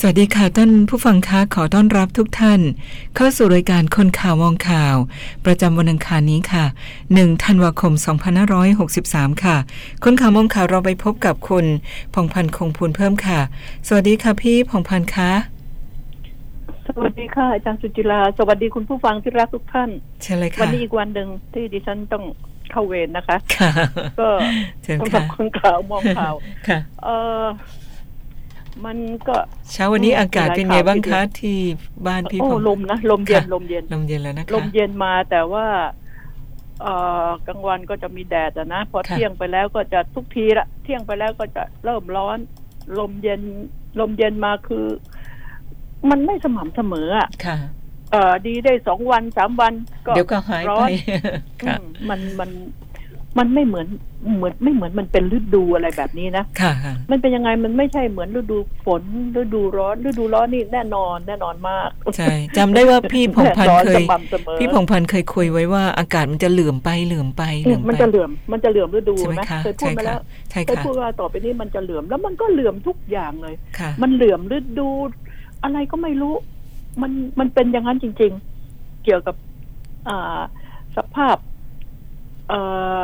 สวัสดีค่ะท่านผู้ฟังคะขอต้อนรับทุกท่าน เข้าสู่รายการคนข่าวมองข่าว ประจำวันอังคารนี้ค่ะ 1 ธันวาคม 2563 ค่ะ คนข่าวมองข่าวเราไปพบกับคุณพงพันธ์คงพูนเพิ่มค่ะ สวัสดีค่ะพี่พงพันธ์คะสวัสดีค่ะอาจารย์สุจิลา สวัสดีคุณผู้ฟังที่รักทุกท่านเชิญเลยค่ะวันนี้อีกวันหนึ่งที่ดิฉันต้องเข้าเวรนะคะค่ะก็เชิญสำหรัค่ะบคนข่าวมองข่าวค่ะเออ มันก็เช้าวันนี้อากาศเป็นไงบ้างคะที่บ้านพี่โอ้พงลมนะลมเย็นค่ะลมเย็นลมเย็นแล้วนะคะลมเย็นมาแต่ว่า เอ่อกลางวันก็จะมีแดดอะนะพอค่ะเที่ยงไปแล้วก็จะทุกทีละเที่ยงไปแล้วก็จะเริ่มร้อน ลมเย็น ลมเย็นมาคือ มันไม่สม่ำเสมออะค่ะเอ่อดีได้สองวันสามวันก็เดี๋ยวก็หายร้ไปอนค่ะอืมมันมัน มันไม่เหมือนเหมือนไม่เหมือนมันเป็นฤดูอะไรแบบนี้นะค่ะค่ะมันเป็นยังไงมันไม่ใช่เหมือนฤดูฝนฤดูร้อนฤดูร้อนนี่แน่นอนแน่นอนมากใช่จำได้ว่าพี่พงพันธ์เคแน่ยนอนสม่ำเสมอพี่พงพันธ์เคยคุยไว้ว่าอากาศมันจะเหลื่อมไปเหลื่อมไปเหอืลื่มอมมันไปจะเหลื่อมมันจะเหลื่อมฤดูใช่ไหมไหมคะเคยพูดใช่มาค่ะแล้วใช่เคยค่ะพูดว่าต่อไปนี้มันจะเหลื่อมแล้วมันก็เหลื่อมทุกอย่างเลยค่ะมันเหลื่อมฤดู อะไรก็ไม่รู้ มันมันเป็นอย่างนั้นจริง ๆ เกี่ยวกับ อ่าสภาพ เอ่อ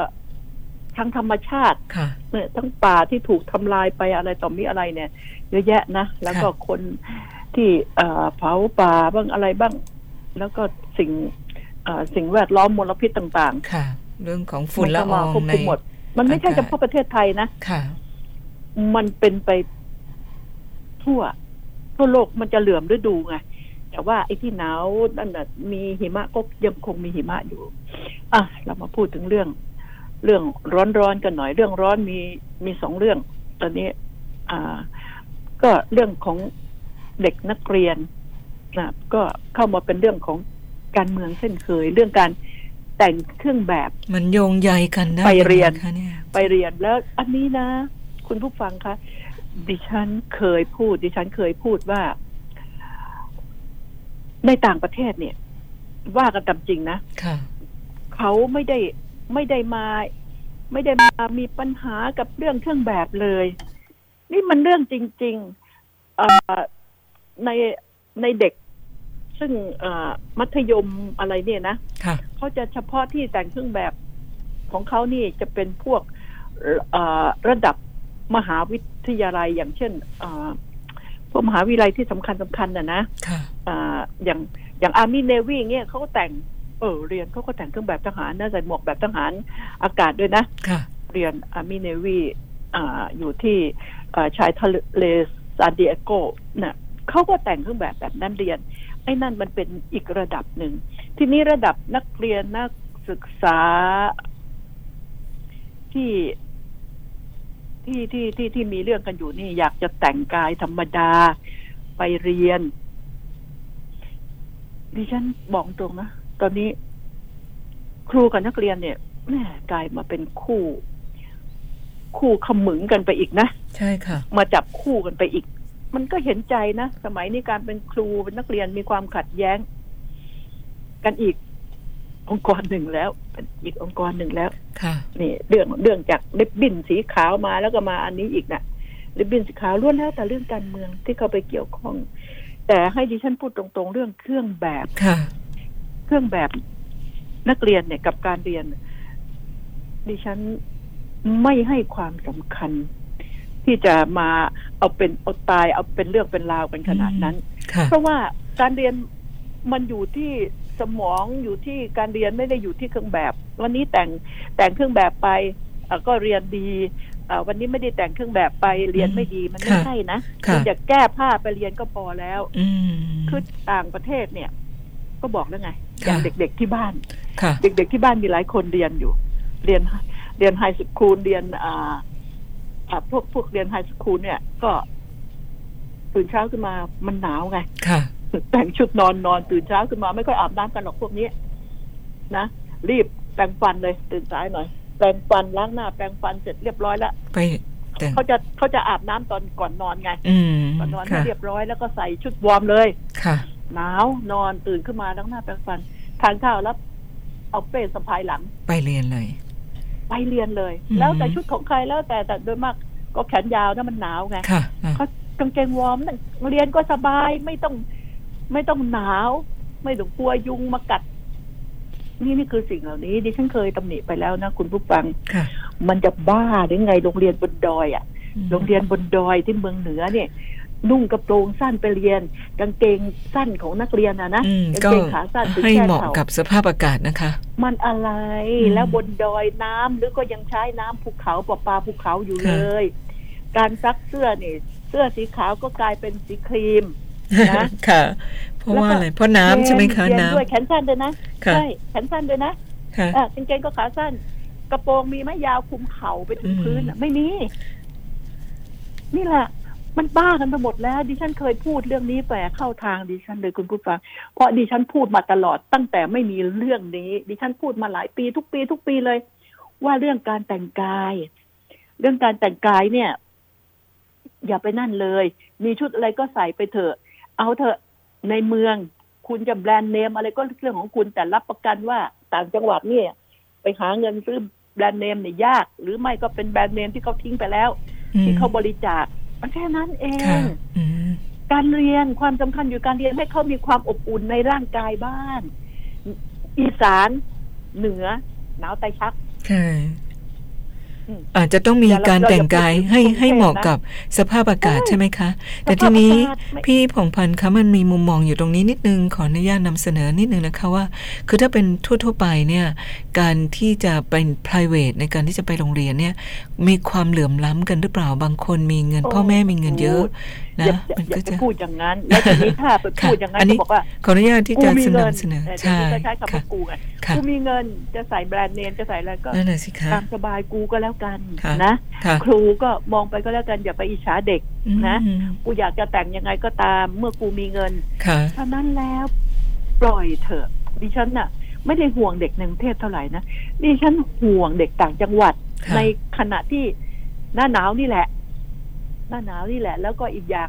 ทางธรรมชาติค่ะเนี่ยทั้งป่าที่ถูกทำลายไปอะไรต่อมีอะไรเนี่ย เยอะแยะนะ แล้วก็คนที่เอ่อเผาป่าบ้างอะไรบ้าง แล้วก็สิ่งเอ่อสิ่งแวดล้อมมลพิษต่างค่ะ เรื่องของๆฝุ่นละอมัองเข้ามาควบในคุมหมดมันไม่ใช่อากาศเฉพาะประเทศไทยนะค่ะ มันเป็นไปทั่ว ทั่วโลกมันจะเหลื่อมฤดูไงแต่ว่าไอ้ที่หนาวนั่นน่ะมีหิมะก็ยังคงมีหิมะอยู่ อะ เรามาพูดถึงเรื่อง เรื่องร้อนๆกันหน่อย เรื่องร้อนมีมีสองเรื่อง ตอนนี้ อ่า ก็เรื่องของเด็กนักเรียนนะก็เข้ามาเป็นเรื่องของการเมืองเช่นเคย เรื่องการแต่งเครื่องแบบมันโยงใยกันได้ไปเรียนงไงคะเนี่ยไปเรียนแล้ว อันนี้นะ คุณผู้ฟังคะดิฉันเคยพูด ดิฉันเคยพูดว่า ในต่างประเทศเนี่ย ว่ากันตามจริงนะค่ะเขาไม่ได้ ไม่ได้มา ไม่ได้มามีปัญหากับเรื่องเครื่องแบบเลย นี่มันเรื่องจริงๆเอ่อในในเด็ก ซึ่งเอ่อมัธยมอะไรเนี่ยนะค่ะเขาจะเฉพาะที่แต่งเครื่องแบบของเขานี่จะเป็นพวกเอ่อระดับมหาวิทยาลัยอย่างเช่นเอ่อพวกมหาวิทยาลัยที่สำคัญสำคัญน่ะนะค่ะอ่าอย่างอย่างอาร์มี่เนวีเงี้ยเขาก็แต่ง เออเรียนเขาก็แต่งเครื่องแบบทหารนะใส่หมวกแบบทหารอากาศด้วยนะค่ะเรียนอาร์มี่เนวีอ่าอยู่ที่อ่าชายทะเลซานดิเอโกน่ะเขาก็แต่งเครื่องแบบแบบนั้นเรียน ไอ้นั่นมันเป็นอีกระดับหนึ่ง ทีนี้ระดับนักเรียนนักศึกษาที่ที่ที่ที่ที่มีเรื่องกันอยู่นี่ อยากจะแต่งกายธรรมดาไปเรียนดิฉันบอกตรงนะ ตอนนี้ ครูกับนักเรียนเนี่ยแม่กลายมาเป็นคู่ คู่ขมึงกันไปอีกนะใช่ค่ะ มาจับคู่กันไปอีก มันก็เห็นใจนะสมัยนี้การเป็นครูเป็นนักเรียนมีความขัดแย้ง กันอีกองค์กรหนึ่งแล้วเป็นอีกองค์กรหนึ่งแล้ว ค่ะ นี่เรื่องเรื่องจากลิบบินสีขาวมาแล้วก็มาอันนี้อีกนะลิบบินสีขาวล้วนแล้วแต่เรื่องการเมืองที่เข้าไปเกี่ยวข้อง แต่ให้ดิฉันพูดตรงๆ เรื่องเครื่องแบบค่ะ เครื่องแบบนักเรียนเนี่ยกับการเรียน ดิฉันไม่ให้ความสำคัญ ที่จะมาเอาเป็นเอาตายเอาเป็นเรื่องเป็นราวกันขนาดนั้นค่ะเพราะว่าการเรียนมันอยู่ที่สมองอยู่ที่การเรียนไม่ได้อยู่ที่เครื่องแบบ วันนี้แต่งแต่งเครื่องแบบไปเอ่อก็เรียนดีเอ่อวันนี้ไม่ได้แต่งเครื่องแบบไปเรียนไม่ดีมันไม่ค่ะใช่นะค่ะณจะแก้ผ้าไปเรียนก็พอแล้วอืมคือต่างประเทศเนี่ย ก็บอกแล้วไงอค่ะย่างเด็กๆที่บ้านค่ะเด็กๆที่บ้านมีหลายคนเรียนอยู่ เรียนเรียนไฮสคูลเรียนอ่าอ่าพวกพวกเรียนไฮสคูลเนี่ย ก็ตื่นเช้าขึ้นมามันหนาวไงค่ะแต่งชุดนอนนอนตื่นเช้าขึ้นมาไม่ค่อยอาบน้ำกันหรอกพวกนี้นะรีบแปรงฟันเลย ตื่นสายหน่อย แปรงฟันล้างหน้า แปรงฟันเสร็จเรียบร้อยแล้วไปแต่งเขาจะเขาจะอาบน้ำตอนก่อนนอนไงอืมก่อนนอนให้ค่ะเรียบร้อยแล้วก็ใส่ชุดวอร์มเลยค่ะ หนาวนอนตื่นขึ้นมาล้างหน้าแปรงฟันทานข้าวแล้วเอาเป้สะพายหลัง ไปเรียนเลย ไปเรียนเลยอืมแล้วแต่ชุดของใครแล้วแต่แต่โดยมากก็แขนยาวนะมันหนาวไงค่ะอะเขาไปกางเกงวอร์มนั่นเรียนก็สบายไม่ต้อง ไม่ต้องหนาว ไม่ต้องกลัวยุงมากัด นี่นี่คือสิ่งเหล่านี้ ดิฉันเคยตำหนิไปแล้วนะคุณผู้ฟังค่ะมันจะบ้าหรือไงโรงเรียนบนดอยอะ่ะโรงเรียนบนดอยที่เมืองเหนือเนี่ย นุ่งกระโปรงสั้นไปเรียน กางเกงสั้นของนักเรียนอะนะอืมกางก็เกงขาสั้นถึงให้แค่เหมาะเข่ากับสภาพอากาศนะคะ มันอะไรอืมแล้วบนดอยน้ำหรือก็ยังใช้น้ำภูเขาปลาปลาภูเขาอยู่ค่ะเลย การซักเสื้อเนี่ยเสื้อสีขาวก็กลายเป็นสีครีมนะค่ะ เพราะว่าอะไรเพราะน้ำใช่ไหมคะเรียน้ด้วยแขนสั้นด้วยนะำค่ะใช่แขนสั้นด้วยนะค่ะเออกางเกงก็ขาสั้น กระโปรงมีไหมยาวคลุมเข่าไปถึงอืมพื้นอะไม่มีนี่แหละ มันบ้ากันไปหมดแล้ว ดิฉันเคยพูดเรื่องนี้ไปเข้าทางดิฉันเลยคุณผู้ฟัง เพราะดิฉันพูดมาตลอดตั้งแต่ไม่มีเรื่องนี้ ดิฉันพูดมาหลายปีทุกปีทุกปีเลย ว่าเรื่องการแต่งกาย เรื่องการแต่งกายเนี่ย อย่าไปนั่นเลย มีชุดอะไรก็ใส่ไปเถอะ เอาเถอะในเมือง คุณจะแบรนด์เนมอะไรก็เรื่องของคุณแต่รับประกันว่าต่างจังหวัดเนี่ย ไปหาเงินซื้อแบรนด์เนมเนี่ยยาก หรือไม่ก็เป็นแบรนด์เนมที่เขาทิ้งไปแล้ว ที่เขาบริจาค มันแค่นั้นเองค่ะอืมการเรียนความสำคัญอยู่การเรียนให้เขามีความอบอุ่นในร่างกายบ้านอีสานเหนือหนาวไตชักค่ะ อืมอาจจะต้องมีอย่าเราการแต่งกายเราอย่าพูดให้กรุงเทพให้เหมาะนะกับสภาพอากาศใช่ใช่ไหมคะ แต่สภาพทีนี้อากาศไม่พี่ผงพันธ์คะมันมีมุมมองอยู่ตรงนี้นิดนึงขออนุญาตนำเสนอนิดนึงนะคะว่า คือถ้าเป็นทั่วๆไปเนี่ยการที่จะเป็น private ในการที่จะไปโรงเรียนเนี่ยมีความเหลื่อมล้ำกันหรือเปล่าบางคนมีเงินโอ้พ่อแม่มีเงินเยอะนะอย่าอย่ามันอย่าก็ไปจะพูดอย่างนั้น แล้วทีนี้ถ้าไปพูดอย่างนั้อันนนี้ก็บอกว่าขออนุญาตที่กูจะมีเสนเงิอนเสนอแต่ใช่เดี๋ยวนี้ก็ใช้คำค่ะว่ากูไงค่ะกูมีเงินจะใส่แบรนด์เนมจะใส่อะไรก็นั่นแหละสิคะตามสบายกูก็แล้วกันค่ะนะค่ะครูก็มองไปก็แล้วกันอย่าไปอิจฉาเด็กนะอืมกูอยากจะแต่งยังไงก็ตามเมื่อกูมีเงินค่ะเท่านั้นแล้วปล่อยเถอะดิฉันน่ะ ไม่ได้ห่วงเด็กในกรุงเทพเท่าไหร่นะดิฉันห่วงเด็กต่างจังหวัดค่ะในขณะที่หน้าหนาวนี่แหละ หน้าหนาวนี่แหละ แล้วก็อีกอย่าง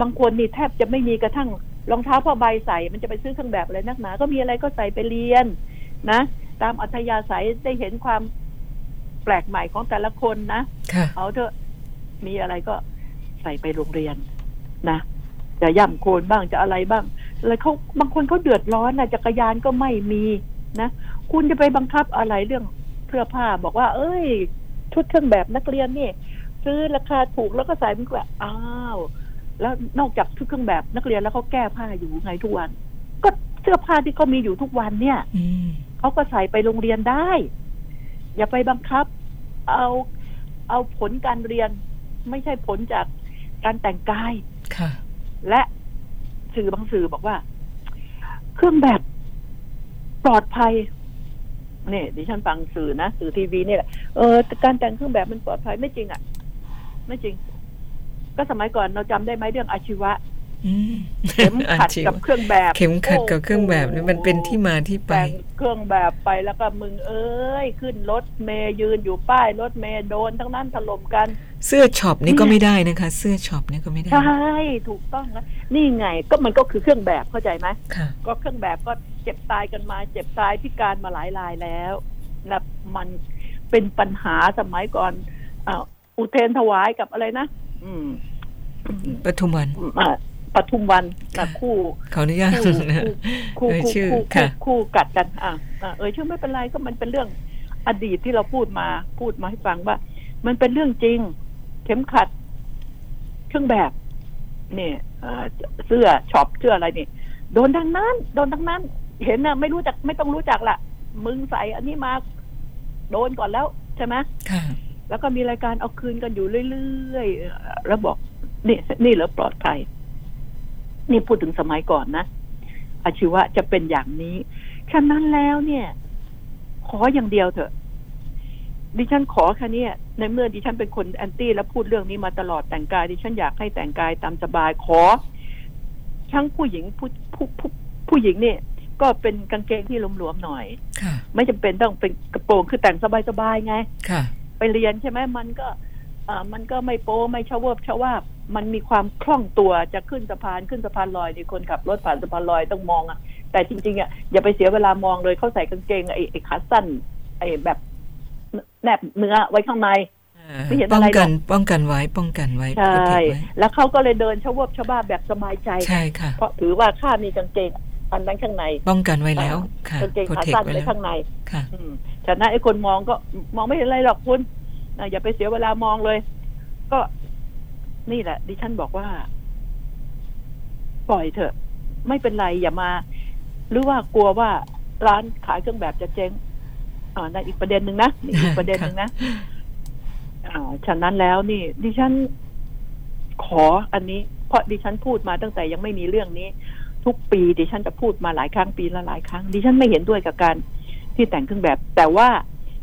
บางคนนี่แทบจะไม่มีกระทั่งรองเท้าผ้าใบใส่ มันจะไปซื้อเครื่องแบบอะไรนักหนา ก็มีอะไรก็ใส่ไปเรียนนะ ตามอัธยาศัยได้เห็นความแปลกใหม่ของแต่ละคนนะค่ะเอาเถอะมีอะไรก็ใส่ไปโรงเรียนนะจะย่ำโคลนบ้างจะอะไรบ้าง แล้วเขาบางคนเขาเดือดร้อนนะจักรยานก็ไม่มีนะคุณจะไปบังคับอะไรเรื่องเสื้อผ้าบอกว่า เอ้ย ชุดเครื่องแบบนักเรียนนี่ ซื้อราคาถูกแล้วก็ใส่มันก็แบบอ้าวแล้วนอกจากชุดเครื่องแบบนักเรียนแล้วเขาแก้ผ้าอยู่ไงทุกวัน ก็เสื้อผ้าที่เขามีอยู่ทุกวันเนี่ยอืมเขาก็ใส่ไปโรงเรียนได้ อย่าไปบังคับ เอาเอาผลการเรียน ไม่ใช่ผลจากการแต่งกายค่ะ และสื่อบางสื่อบอกว่า เครื่องแบบปลอดภัยเนี่ยดิฉันฟังสื่อนะสื่อทีวีนี่แหละเออการแต่งเครื่องแบบมันปลอดภัยไม่จริงอะ่ะ ไม่จริง ก็สมัยก่อนเราจำได้ไหมเรื่องอาชีวะอืมเข็มขัดอาชีพกับเครื่องแบบ เข็มขัดกับเครื่องแบบนี่มันเป็นที่มาที่ไปแต่งเครื่องแบบไปแล้วก็มึงเอ้ยขึ้นรถเมย์ยืนอยู่ป้ายรถเมย์โดนทั้งนั้นถล่มกัน เสื้อช็อปนี่ก็ไม่ได้นะคะ เสื้อช็อปนี่ก็ไม่ได้ ใช่ ถูกต้องนะนี่ไงก็มันก็คือเครื่องแบบเข้าใจไหมค่ะก็เครื่องแบบก็เจ็บตายกันมา เจ็บตายพิการมาหลายรายแล้วนะมันเป็นปัญหาสมัยก่อน อ่าอุเทนถวายกับอะไรนะอืมปทุมวันอ่าปทุมวันค่ะกับคู่ขออนุญาตคู่นะคู่เอ่ยคู่ชื่อคู่ค่ะคู่กัดกันอ่าอ่าเออชื่อไม่เป็นไรก็มันเป็นเรื่องอดีตที่เราพูดมาพูดมาให้ฟังว่า มันเป็นเรื่องจริง เข็มขัด เครื่องแบบเนี่ยเอ่อเสื้อช็อปเสื้ออะไรนี่โดนทั้งนั้น โดนทั้งนั้น เห็นนะไม่รู้จักไม่ต้องรู้จักละมึงใส่อันนี้มา โดนก่อนแล้วใช่ไหมค่ะ แล้วก็มีรายการเอาคืนกันอยู่เรื่อยๆเอ่อแล้วบอกนี่นี่เหรอปลอดภัย นี่พูดถึงสมัยก่อนนะอาชีวะจะเป็นอย่างนี้ฉะนั้นแล้วเนี่ย ขออย่างเดียวเถอะ ดิฉันขอแค่เนี้ยในเมื่อดิฉันเป็นคนแอนตี้แล้วพูดเรื่องนี้มาตลอดแต่งกาย ดิฉันอยากให้แต่งกายตามสบายขอ ทั้งผู้หญิงผู้ผู้ผู้ผู้หญิงเนี่ย ก็เป็นกางเกงที่หลวมๆหน่อยค่ะไม่จำเป็นต้องเป็นกระโปรงคือแต่งสบายๆไงค่ะ ไปเรียนใช่ไหมมันก็อ่ามันก็ไม่โป้ไม่ชะเวิบชะวาบมันมีความคล่องตัวจะขึ้นสะพานขึ้นสะพานลอยนี่คนขับรถผ่านสะพานลอยต้องมองอะ แต่จริงๆอะอย่าไปเสียเวลามองเลยเขาใส่กางเกงไอ้ไอ้ขาสั้นไอ้แบบแนบเนื้อไว้ข้างในไม่เห็นป้อะองไรหรกัอกนป้องกันไว้ป้องกันไว้ใช่ protect ไว้แล้วเขาก็เลยเดินชวบชบ้าแบบสบายใจใช่ค่ะเพราะถือว่าข้ามีกางเกง อันนั้นข้างในป้องกันไว้แล้วค่ะกางเกงขา protect สั้นไว้ในแล้วข้างในค่ะอืมฉะนั้นไอ้คนมองก็มองไม่เห็นอะไรหรอกคุณอะอย่าไปเสียเวลามองเลย ก็นี่แหละ ดิฉันบอกว่า ปล่อยเถอะ ไม่เป็นไรอย่ามา หรือว่ากลัวว่าร้านขายเครื่องแบบจะเจ๊งอ่านั่นอีกประเด็นหนึ่งนะนี่อีกประเด็นหนึ่งนะอ่าฉะนั้นแล้วนี่ ดิฉันขออันนี้ เพราะดิฉันพูดมาตั้งแต่ยังไม่มีเรื่องนี้ ทุกปีดิฉันจะพูดมาหลายครั้งปีละหลายครั้งดิฉันไม่เห็นด้วยกับการที่แต่งเครื่องแบบ แต่ว่า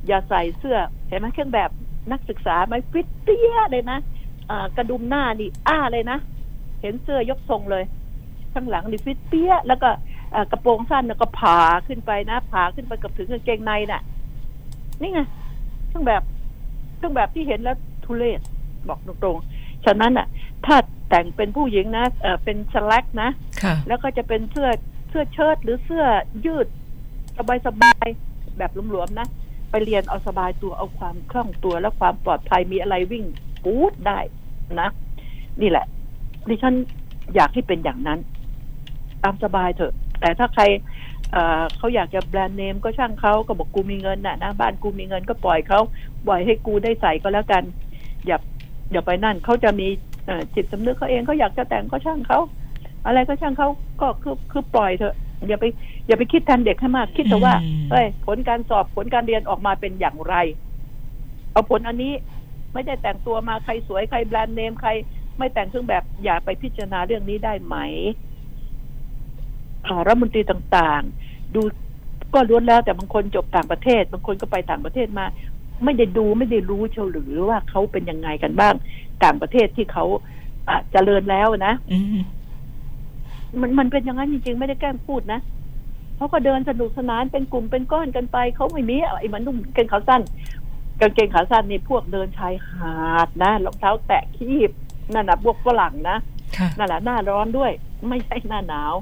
อย่าใส่เสื้อเห็นไหมเครื่องแบบนักศึกษาไหมฟิตเตี้ยเลยนะกระดุมหน้านี่อ้าเลยนะ เห็นเสื้อยกทรงเลย ข้างหลังนี่ฟิตเปี้ย แล้วก็กระโปรงสั้นแล้วก็ผาขึ้นไปนะผาขึ้นไปกับถึงกางเกงในน่ะ นี่ไงเครื่องแบบเครื่องแบบที่เห็นแล้วทุเรศบอกตรงๆฉะนั้นอะ ถ้าแต่งเป็นผู้หญิงนะเอ่อเป็นสแลกนะค่ะแล้วก็จะเป็นเสื้อเสื้อเชิ้ตหรือเสื้อยืด สบายๆแบบหลวมๆนะ ไปเรียนเอาสบายตัวเอาความคล่องตัวและความปลอดภัยมีอะไรวิ่งปูดได้นะ นี่แหละ ดิฉันอยากให้เป็นอย่างนั้น ตามสบายเถอะ แต่ถ้าใครเอ่อเขาอยากจะแบรนด์เนมก็ช่างเขาก็บอกกูมีเงินน่ะนะบ้านกูมีเงินก็ปล่อยเขาปล่อยให้กูได้ใส่ก็แล้วกัน อย่าอย่าไปนั่นเขาจะมีเอ่อ จิตสำนึกเขาเองเขาอยากจะแต่งก็ช่างเขาอะไรก็ช่างเขาก็คือคือปล่อยเถอะอย่าไป อย่าไปคิดแทนเด็กให้มากคิดแต่ว่าอืมเอ้ยผลการสอบผลการเรียนออกมาเป็นอย่างไร เอาผลอันนี้ไม่ได้แต่งตัวมาใครสวยใครแบรนด์เนมใคร ไม่แต่งเครื่องแบบอย่าไปพิจารณาเรื่องนี้ได้ไหมอ่ารัฐมนตรีต่าง ๆ ดูก็ล้วนแล้วแต่บางคนจบต่างประเทศ บางคนก็ไปต่างประเทศมา ไม่ได้ดูไม่ได้รู้เฉหรือว่าเขาเป็นยังไงกันบ้าง ต่างประเทศที่เขาอะเจริญแล้วนะอืมมันมันเป็นอย่างนั้นจริง ๆ ไม่ได้แกล้งพูดนะเขาก็เดินสนุกสนานเป็นกลุ่มเป็นก้อนกันไปเขาไม่มีไอ้มันนุ่มกางเกงขาสั้นกางเกงขาสั้นนี่พวกเดินชายหาดนะรองเท้าแตะคีบนั่นนะพวกฝรั่งนะค่ะนั่นแหละหน้าร้อนด้วย ไม่ใช่หน้าหนาว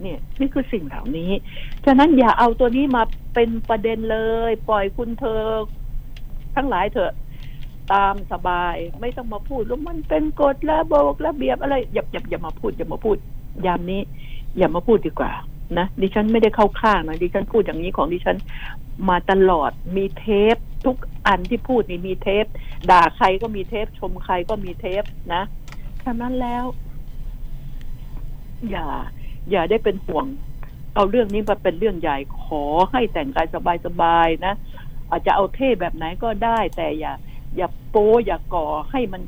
เนี่ย นี่คือสิ่งเหล่านี้ ฉะนั้นอย่าเอาตัวนี้มาเป็นประเด็นเลย ปล่อยคุณเธอ ทั้งหลายเถอะตามสบายไม่ต้องมาพูดว่ามันเป็นกฎระเบบระเบียบอะไรอย่าอย่าอย่ามาพูดอย่ามาพูด ยามนี้ อย่ามาพูดดีกว่านะดิฉันไม่ได้เข้าข้างนะดิฉันพูดอย่างนี้ของดิฉันมาตลอดมีเทป ทุกอันที่พูดนี่มีเทป ด่าใครก็มีเทป ชมใครก็มีเทปนะฉะนั้นแล้ว อย่า อย่าได้เป็นห่วง เอาเรื่องนี้มาเป็นเรื่องใหญ่ขอให้แต่งกายสบายๆนะ อาจจะเอาเท่แบบไหนก็ได้ แต่อย่า อย่าโป้อย่าก่อให้มัน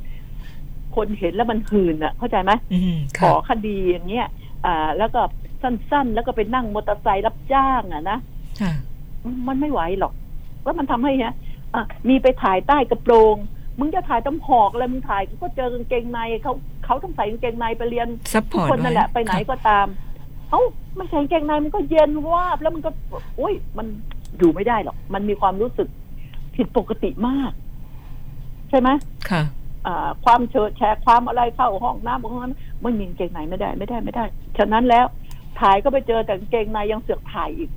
คนเห็นแล้วมันหืนอะ เข้าใจไหมอืมขค่ะอคดีอย่างเงี้ย อ่า แล้วก็สั้น ๆ แล้วก็ไปนั่งมอเตอร์ไซค์รับจ้างอะนะค่ะมันไม่ไหวหรอกว่ามันทำให้ฮะอะมีไปถ่ายใต้กระโปรงมึงจะถ่ายต้องหอกอะไรมึงถ่ายก็เจอกางเกงในเขาเขาต้องใส่กางเกงในไปเรียนซัพพทุกอร์ตคนนั่นแหละว้ไปไหนค่ะก็ตาม เอ้าไม่ใส่กางเกงในมันก็เย็นวาบแล้วมันก็อุ้ยมัน อยู่ไม่ได้หรอก มันมีความรู้สึกผิดปกติมาก ใช่ไหมค่ะอ่าความเชิดแชร์ความอะไรเข้าห้องน้ำห้องน้ำไม่มีกางเกงในไม่ได้ไม่ได้ไม่ได้ ฉะนั้นแล้วถ่ายก็ไปเจอแต่กางเกงในยังเสือกถ่ายอีก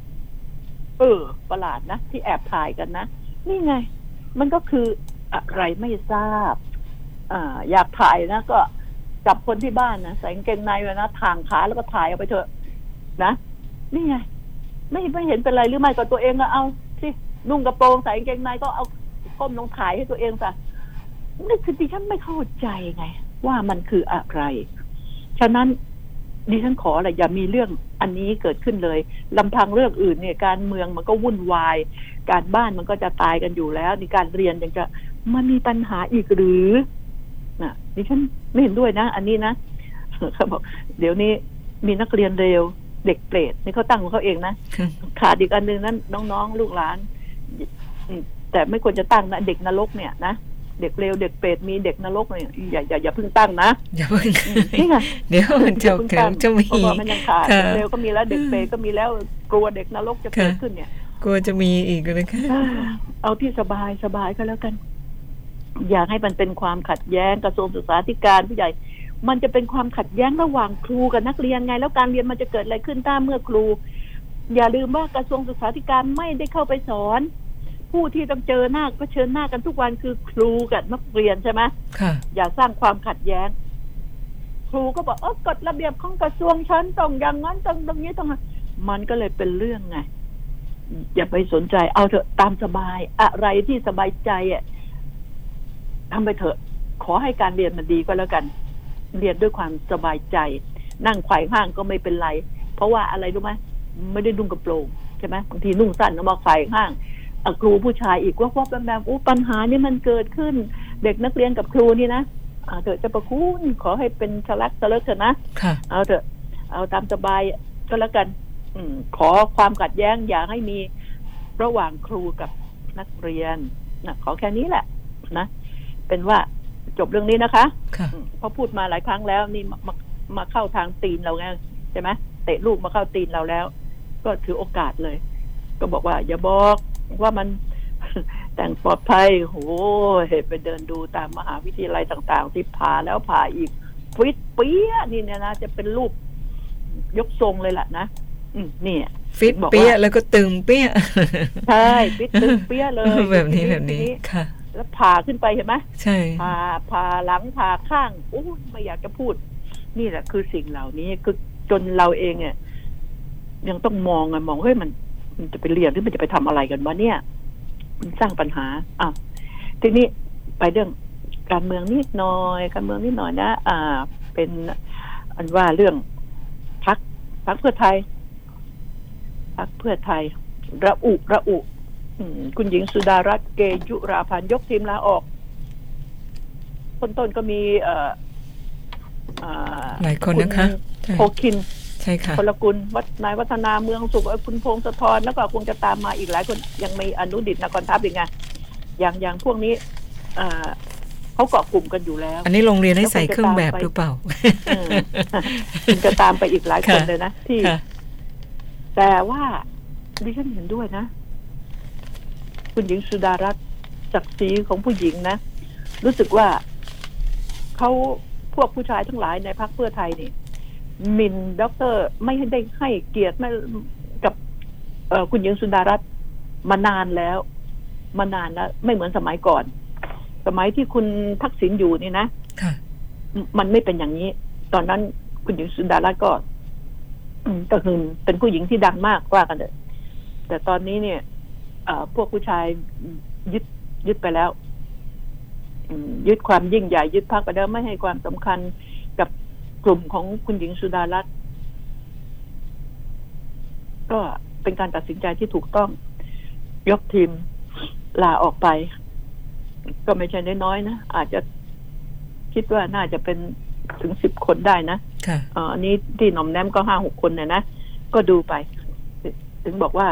เออ ประหลาดนะ ที่แอบถ่ายกันนะ นี่ไง มันก็คืออะไรไม่ทราบอ่าอยากถ่ายนะก็จับคนที่บ้านนะใส่กางเกงในไว้นะทางขาแล้วก็ถ่ายเอาไปเถอะ นะ นี่ไง ไม่ไม่เห็นเป็นไรหรือไม่ก็ตัวเองก็เอาสินุ่งกระโปรงใส่กางเกงในก็เอาก้มลงถ่ายให้ตัวเองซะนี่คือดิฉันไม่เข้าใจไง ว่ามันคืออะไร ฉะนั้นดิฉันขออะไรอย่ามีเรื่องอันนี้เกิดขึ้นเลยลำพังเรื่องอื่นเนี่ย การเมืองมันก็วุ่นวาย การบ้านมันก็จะตายกันอยู่แล้วในการเรียนยังจะมันมีปัญหาอีกหรือนะดิฉันไม่เห็นด้วยนะ อันนี้นะเขาบอกเดี๋ยวนี้มีนักเรียนเร็ว เด็กเปรตนี่เขาตั้งของเขาเองนะค่ะขาดอีกอันหนึ่งนั้นน้องๆ ลูกหลานอืมแต่ไม่ควรจะตั้งนะเด็กนรกเนี่ยนะเด็กเลวเด็กเปรตมีเด็กนรกเนี่ยอย่าอย่าอย่าเพิ่งตั้งนะอย่าเพิ่งอืมนี่ไงเดี๋ยวมันจะอย่าเพิ่งเดี๋ยวตั้งจะมีเพราะว่ามันยังขาดค่ะเด็กเลวก็มีแล้วเด็กเปรตก็มีแล้วกลัวเด็กนรกจะเกิดขึ้นเนี่ยกลัวจะมีอีกนะคะอ่าเอาที่สบายสบายก็แล้วกัน อยากให้มันเป็นความขัดแย้งกระทรวงศึกษาธิการผู้ใหญ่ มันจะเป็นความขัดแย้งระหว่างครูกับนักเรียนไง แล้วการเรียนมันจะเกิดอะไรขึ้นถ้าเมื่อครู อย่าลืมว่ากระทรวงศึกษาธิการไม่ได้เข้าไปสอน ผู้ที่ต้องเจอหน้าก็เชิญหน้ากันทุกวันคือครูกับนักเรียนใช่ไหมค่ะ อย่าสร้างความขัดแย้ง ครูก็บอกเออกฎระเบียบของกระทรวงฉันต้องอย่างนั้นต้องตรงนี้ต้องมันก็เลยเป็นเรื่องไงอย่าไปสนใจเอาเถอะตามสบาย อะไรที่สบายใจอะทำไปเถอะ ขอให้การเรียนมันดีก็แล้วกัน เรียนด้วยความสบายใจ นั่งไขว่ห้างก็ไม่เป็นไร เพราะว่าอะไรรู้ไหมไม่ได้นุ่งกระโปรงใช่ไหมบางทีนุ่งสั้นแล้วมาไขว่ห้างอะครูผู้ชายอีกว่าว่าแบบแบบอู้ปัญหานี่มันเกิดขึ้น เด็กนักเรียนกับครูนี่นะเอาเถอะเจะประคุณขอให้เป็นชลักชะเลิกเถอะนะค่ะเอาเถอะ เอาตามสบายก็แล้วกัน อืมขอความขัดแย้งอย่าให้มีระหว่างครูกับนักเรียนนะขอแค่นี้แหละนะเป็นว่า จบเรื่องนี้นะคะค่ะอืมเพราะพูดมาหลายครั้งแล้วนี่มามามาเข้าทางตีนเราไงใช่ไหมเตะลูกมาเข้าตีนเราแล้ว ก็ถือโอกาสเลย ก็บอกว่า อย่าบอกว่ามันแต่งปลอดภัยโหเหตุไปเดินดูตามมหาวิทยาลัยต่าง ๆ ที่ผ่าแล้วผ่าอีกฟิตเปี้ยนี่เนี่ยนะจะเป็นรูปยกทรงเลยล่ะนะอืมเนี่ยฟิตบอกว่าเปี้ยแล้วก็ตึงเปี้ยใช่ฟิตตึงเปี้ยเลยแบบนี้ทีแบบนี้ทีค่ะ แล้วผ่าขึ้นไปเห็นไหมใช่ผ่าผ่าหลังผ่าข้างโอ้ยไม่อยากจะพูด นี่แหละคือสิ่งเหล่านี้คือจนเราเองเนี่ยยังต้องมองอะมองเฮ้ยมันมันจะไปเรียนหรือมันจะไปทำอะไรกันวะเนี่ย มันสร้างปัญหาอะทีนี้ไปเรื่องการเมืองนิดหน่อยการเมืองนิดหน่อยนะ อ่า เป็นอันว่าเรื่องพักพักเพื่อไทยพักเพื่อไทย ระอุระอุอืม คุณหญิงสุดารัตน์เกยุราพันธ์ยกทีมลาออกต้นต้นๆก็มีเอ่ออ่าหลายคนนะคะใช่โพคินใช่ค่ะพลกุลวัฒนายวัฒนาเมืองสุขเอ่อคุณพงศธรแล้วก็คงจะตามมาอีกหลายคนยังมีอนุดิตนกรทัพอีกไงอย่างอย่างพวกนี้อ่าเขาเกาะกลุ่มกันอยู่แล้ว อันนี้โรงเรียนให้ใส่เครื่องแบบหรือเปล่าเออคงจะตามไปอีกหลายคนค่ะเลยนะที่ค่ะแต่ว่าดิฉันเห็นด้วยนะ คุณหญิงสุดารัตน์ศักดิ์ศรีของผู้หญิงนะ รู้สึกว่าเขาพวกผู้ชายทั้งหลายในพรรคเพื่อไทยนี่หมินด็อกเตอร์ไม่ให้ได้ให้เกียรติไม่กับเอ่อคุณหญิงสุดารัตน์มานานแล้ว มานานแล้วไม่เหมือนสมัยก่อน สมัยที่คุณทักษิณอยู่นี่นะค่ะมันไม่เป็นอย่างนี้ ตอนนั้นคุณหญิงสุดารัตน์ก็อืมก็คือเป็นผู้หญิงที่ดังมากว่ากันเถอะแต่ตอนนี้เนี่ยเอ่อ พวกผู้ชายยึดยึดไปแล้วอืมยึดความยิ่งใหญ่ยึดพักไปแล้วไม่ให้ความสำคัญกับกลุ่มของคุณหญิงสุดารัตน์ก็เป็นการตัดสินใจที่ถูกต้อง ยกทีมลาออกไป ก็ไม่ใช่น้อยๆนะ อาจจะคิดว่าน่าจะเป็นถึงสิบคนได้นะค่ะเอ่ออันนี้ที่หน่อมแนมก็ห้าหกคนเนี่ยนะ ก็ดูไป ถึงบอกว่า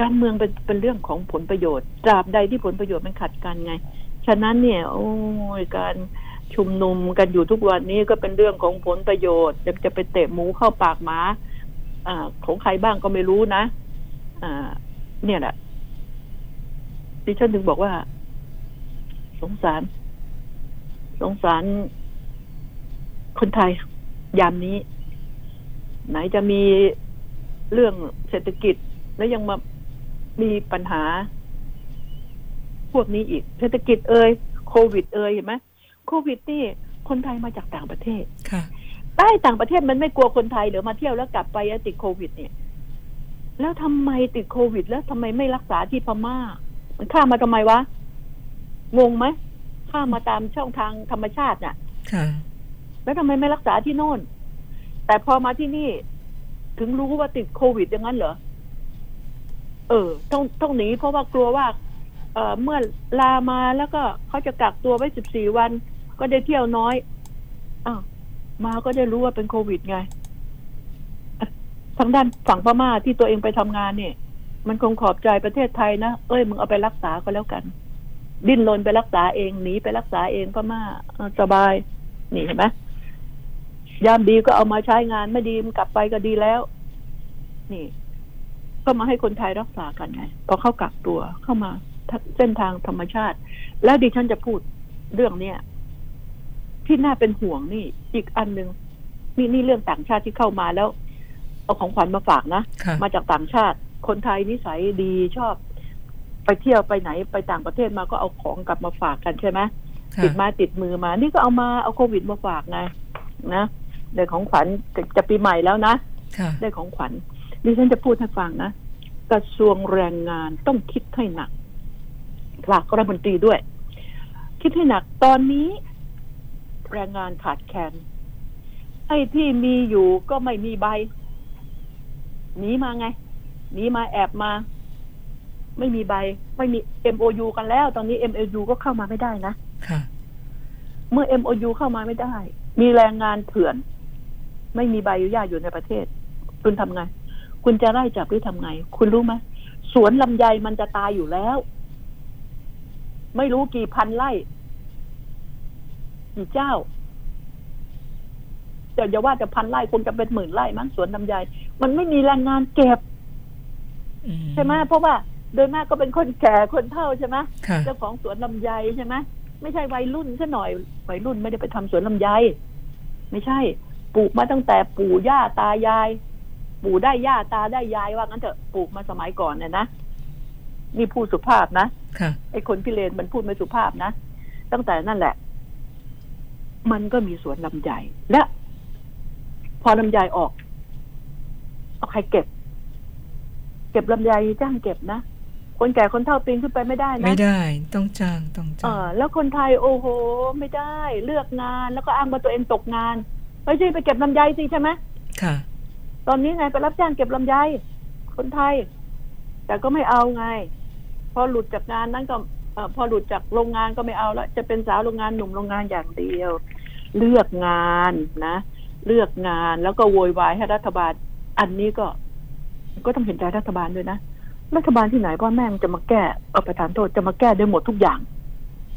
การเมืองเป็นเป็นเรื่องของผลประโยชน์ตราบใดที่ผลประโยชน์มันขัดกันไง ฉะนั้นเนี่ย โอ้ยการชุมนุมกันอยู่ทุกวันนี้ก็เป็นเรื่องของผลประโยชน์จะจะไปเตะหมูเข้าปากหมาอ่าของใครบ้างก็ไม่รู้นะ อ่า เนี่ยแหละดิฉันถึงบอกว่า สงสาร สงสาร คนไทย ยามนี้ ไหนจะมีเรื่องเศรษฐกิจแล้วยังมา มีปัญหา พวกนี้อีก เศรษฐกิจเอ่ยโควิด เอ่ยเห็นไหมโควิดนี่คนไทยมาจากต่างประเทศค่ะใต้ต่างประเทศมันไม่กลัวคนไทยเดี๋ยวมาเที่ยวแล้วกลับไปแล้วติดโควิด เนี่ย แล้วทำไมติดโควิด แล้วทำไมไม่รักษาที่พม่า มันข้ามมาทำไมวะงงไหมข้ามมาตามช่องทางธรรมชาติน่ะ ค่ะ แล้วทำไมไม่รักษาที่โน่น แต่พอมาที่นี่ ถึงรู้ว่าติดโควิดอย่างนั้นเหรอ เออ ต้องต้องหนีเพราะว่ากลัวว่า เออเมื่อลามาแล้วก็เขาจะกักตัวไว้สิบสี่วัน ก็ได้เที่ยวน้อยอ้าวมาก็ได้รู้ว่าเป็นโควิดไงทางด้านฝั่งพม่าที่ตัวเองไปทำงานเนี่ย มันคงขอบใจประเทศไทยนะเอ้ยมึงเอาไปรักษาก็แล้วกัน ดิ้นรนไปรักษาเองหนีไปรักษาเองพม่าสบาย นี่เห็นไหมยามดีก็เอามาใช้งานไม่ดีมกลับไปก็ดีแล้ว นี่ ก็มาให้คนไทยรักษากันไงพอเข้ากักตัวเข้ามาทักเส้นทางธรรมชาติ แล้วดิฉันจะพูดเรื่องเนี้ยที่น่าเป็นห่วงนี่ อีกอันหนึ่งนี่นี่เรื่องต่างชาติที่เข้ามาแล้ว เอาของขวัญมาฝากนะค่ะมาจากต่างชาติคนไทยนิสัยดีชอบ ไปเที่ยวไปไหนไปต่างประเทศมาก็เอาของกลับมาฝากกันใช่ไหมค่ะติดมาติดมือมา นี่ก็เอามาเอาโควิดมาฝากไงนะได้ของขวัญจะจะปีใหม่แล้วนะค่ะได้ของขวัญ ดิฉันจะพูดให้ฟังนะกระทรวงแรงงานต้องคิดให้หนักฝากรัฐมนตรีด้วย คิดให้หนักตอนนี้ แรงงานขาดแคลนไอ้ที่มีอยู่ก็ไม่มีใบหนีมาไงหนีมาแอบมา ไม่มีใบ ไม่มี MOU กันแล้ว ตอนนี้ MOU ก็เข้ามาไม่ได้นะค่ะ เมื่อ MOU เข้ามาไม่ได้ มีแรงงานเถื่อน ไม่มีใบอนุญาตอยู่ในประเทศ คุณทำไง คุณจะไล่จับหรือทำไง คุณรู้ไหมสวนลำไยมันจะตายอยู่แล้ว ไม่รู้กี่พันไร่กี่เจ้าจะอย่าว่าแต่พันไร่คงจะเป็นหมื่นไร่มั้งสวนลำไยมันไม่มีแรงงานเก็บอืใช่ไหมเพราะว่าโดยมากก็เป็นคนแก่คนเฒ่าใช่ไหมค่ะเจ้าของสวนลำไยใช่ไหมไม่ใช่วัยรุ่นซะหน่อยวัยรุ่นไม่ได้ไปทำสวนลำไยไม่ใช่ ปลูกมาตั้งแต่ปู่ย่าตายาย ปู่ได้ย่าตาได้ยายว่างั้นเถอะปลูกมาสมัยก่อนเนี่ยนะนี่พูดสุภาพนะค่ะไอ้คนพิเรนมันพูดไม่สุภาพนะตั้งแต่นั่นแหละ มันก็มีสวนลำไยและ พอลำไยออกเอาใครเก็บ เก็บลำไยจ้างเก็บนะคนแก่คนเฒ่าปีนขึ้นไปไม่ได้นะ ไม่ได้ ต้องจ้างต้องเอจ้างอแล้วคนไทยโอ้โห ไม่ได้ เลือกงาน แล้วก็อ้างว่าตัวเองตกงานไม่ใช่ไปเก็บลำไยสิใช่ไหมค่ะ ตอนนี้ไงไปรับจ้างเก็บลำไยคนไทย แต่ก็ไม่เอาไง พอหลุดจากงานนั้นก็เออพอหลุดจากโรงงานก็ไม่เอาแล้วจะเป็นสาวโรงงานหนุ่มโรงงานอย่างเดียว เลือกงานนะ เลือกงานแล้วก็โวยวายให้รัฐบาล อันนี้ก็ ก็ต้องเห็นใจรัฐบาลด้วยนะรัฐบาลที่ไหนพ่อแม่งจะมาแก้เอาประทานโทษจะมาแก้ได้หมดทุกอย่าง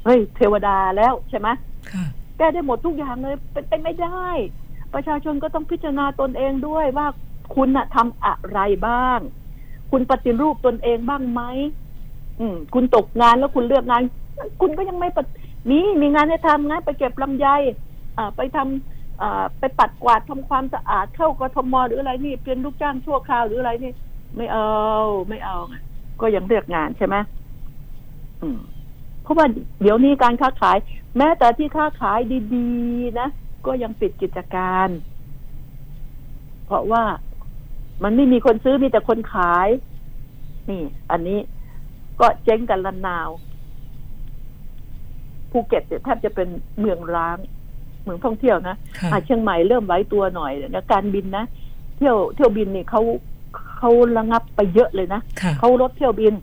เฮ้ยเทวดาแล้วใช่ไหมค่ะแก้ได้หมดทุกอย่างเลยเป็นไปไม่ได้ ประชาชนก็ต้องพิจารณาตนเองด้วยว่าคุณน่ะทำอะไรบ้าง คุณปฏิรูปตนเองบ้างไหมอืม คุณตกงานแล้วคุณเลือกงาน คุณก็ยังไม่ปมีมีงานให้ทำงานไปเก็บลำไยอ่าไปทำอ่าไปปัดกวาดทำความสะอาดเข้ากทมหรืออะไรนี่เป็นลูกจ้างชั่วคราวหรืออะไรนี่ ไม่เอาไม่เอา ก็ยังเลือกงานใช่ไหมอืม เพราะว่าเดี๋ยวนี้การค้าขาย แม้แต่ที่ค้าขายดีๆนะ ก็ยังปิดกิจการ เพราะว่ามันไม่มีคนซื้อมีแต่คนขาย นี่ อันนี้ก็เจ๊งกันละนาวภูเก็ตเนี่ยแทบจะเป็นเมืองร้าง เมืองท่องเที่ยวนะค่ะอะเชียงใหม่เริ่มไว้ตัวหน่อยนะการบินนะเที่ยวเที่ยวบินนี่เขาเขาระงับไปเยอะเลยนะค่ะเขาลดเที่ยวบิน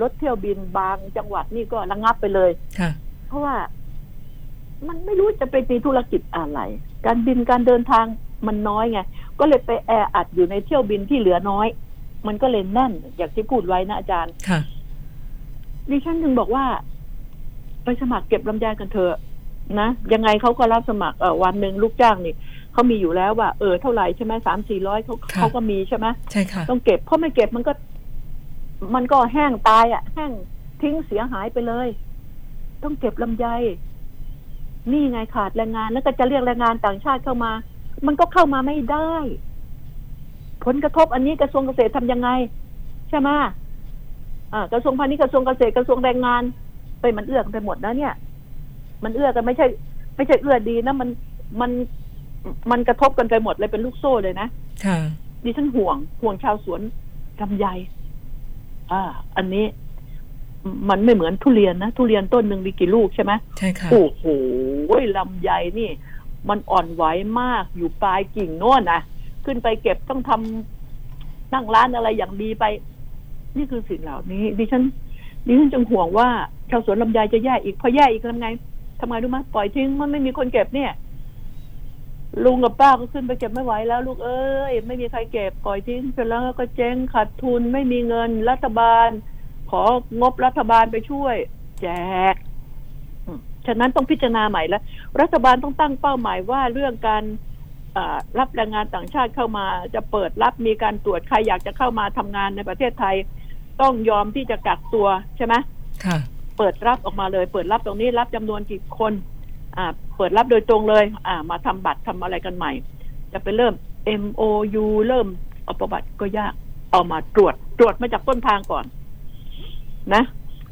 ลดเที่ยวบินบางจังหวัดนี่ก็ระงับไปเลยค่ะเพราะว่า มันไม่รู้จะไปมีธุรกิจอะไร การบินการเดินทางมันน้อยไง ก็เลยไปแออัดอยู่ในเที่ยวบินที่เหลือน้อย มันก็เลยแน่น อย่างที่พูดไว้นะอาจารย์ ค่ะ ดิฉันถึงบอกว่า ไปสมัครเก็บลำไยกันเถอะนะ ยังไงเขาก็รับสมัครเออวันหนึ่งลูกจ้างนี่เขามีอยู่แล้วว่า เออเท่าไหร่ใช่ไหมสามสี่ร้อยเขาค่ะเขาก็มีใช่ไหมใช่ค่ะ ต้องเก็บ เพราะไม่เก็บมันก็ มันก็แห้งตายอะ่ะ แห้งทิ้งเสียหายไปเลย ต้องเก็บลำไย นี่ไงขาดแรงงานแล้วก็จะเรียกแรงงานต่างชาติเข้ามา มันก็เข้ามาไม่ได้ ผลกระทบอันนี้กระทรวงเกษตรทำยังไง ใช่ไหมอ่ากระทรวงพาณิชย์กระทรวงเกษตรกระทรวงแรงงานไปมันเอื้อกันไปหมดนะเนี่ย มันเอื้อกันไม่ใช่ ไม่ใช่เอื้อดีนะมันมันมันกระทบกันไปหมดเลยเป็นลูกโซ่เลยนะค่ะดิฉันห่วงห่วงชาวสวนลำไยอ่า อันนี้ มันไม่เหมือนทุเรียนนะ ทุเรียนต้นหนึ่งมีกี่ลูกใช่ไหมใช่ค่ะโอ้โหลำไยนี่ มันอ่อนไหวมากอยู่ปลายกิ่งโน่นนะขึ้นไปเก็บต้องทำนั่งร้านอะไรอย่างดีไป นี่คือสิ่งเหล่านี้ ดิฉันดิฉันจึงห่วงว่าชาวสวนลำไยจะแย่อีกพอแย่อีกทำไงทำไงรู้ไหมปล่อยทิ้งมันไม่มีคนเก็บเนี่ย ลุงกับป้าก็ขึ้นไปเก็บไม่ไหวแล้วลูกเอ้ยไม่มีใครเก็บปล่อยทิ้งเสร็จแล้วก็เจ๊งขาดทุนไม่มีเงินรัฐบาล ของบรัฐบาลไปช่วย แจก ฉะนั้นต้องพิจารณาใหม่แล้ว รัฐบาลต้องตั้งเป้าหมายว่าเรื่องการรับแรงงานต่างชาติเข้ามาจะเปิดรับมีการตรวจใครอยากจะเข้ามาทำงานในประเทศไทย ต้องยอมที่จะกักตัวใช่ไหมค่ะ เปิดรับออกมาเลย เปิดรับตรงนี้รับจำนวนกี่คน อ่า เปิดรับโดยตรงเลย อ่า มาทำบัตรทำอะไรกันใหม่ จะไปเริ่ม MOU เริ่มเอาประวัติก็ยาก เอามาตรวจตรวจมาจากต้นทางก่อน นะ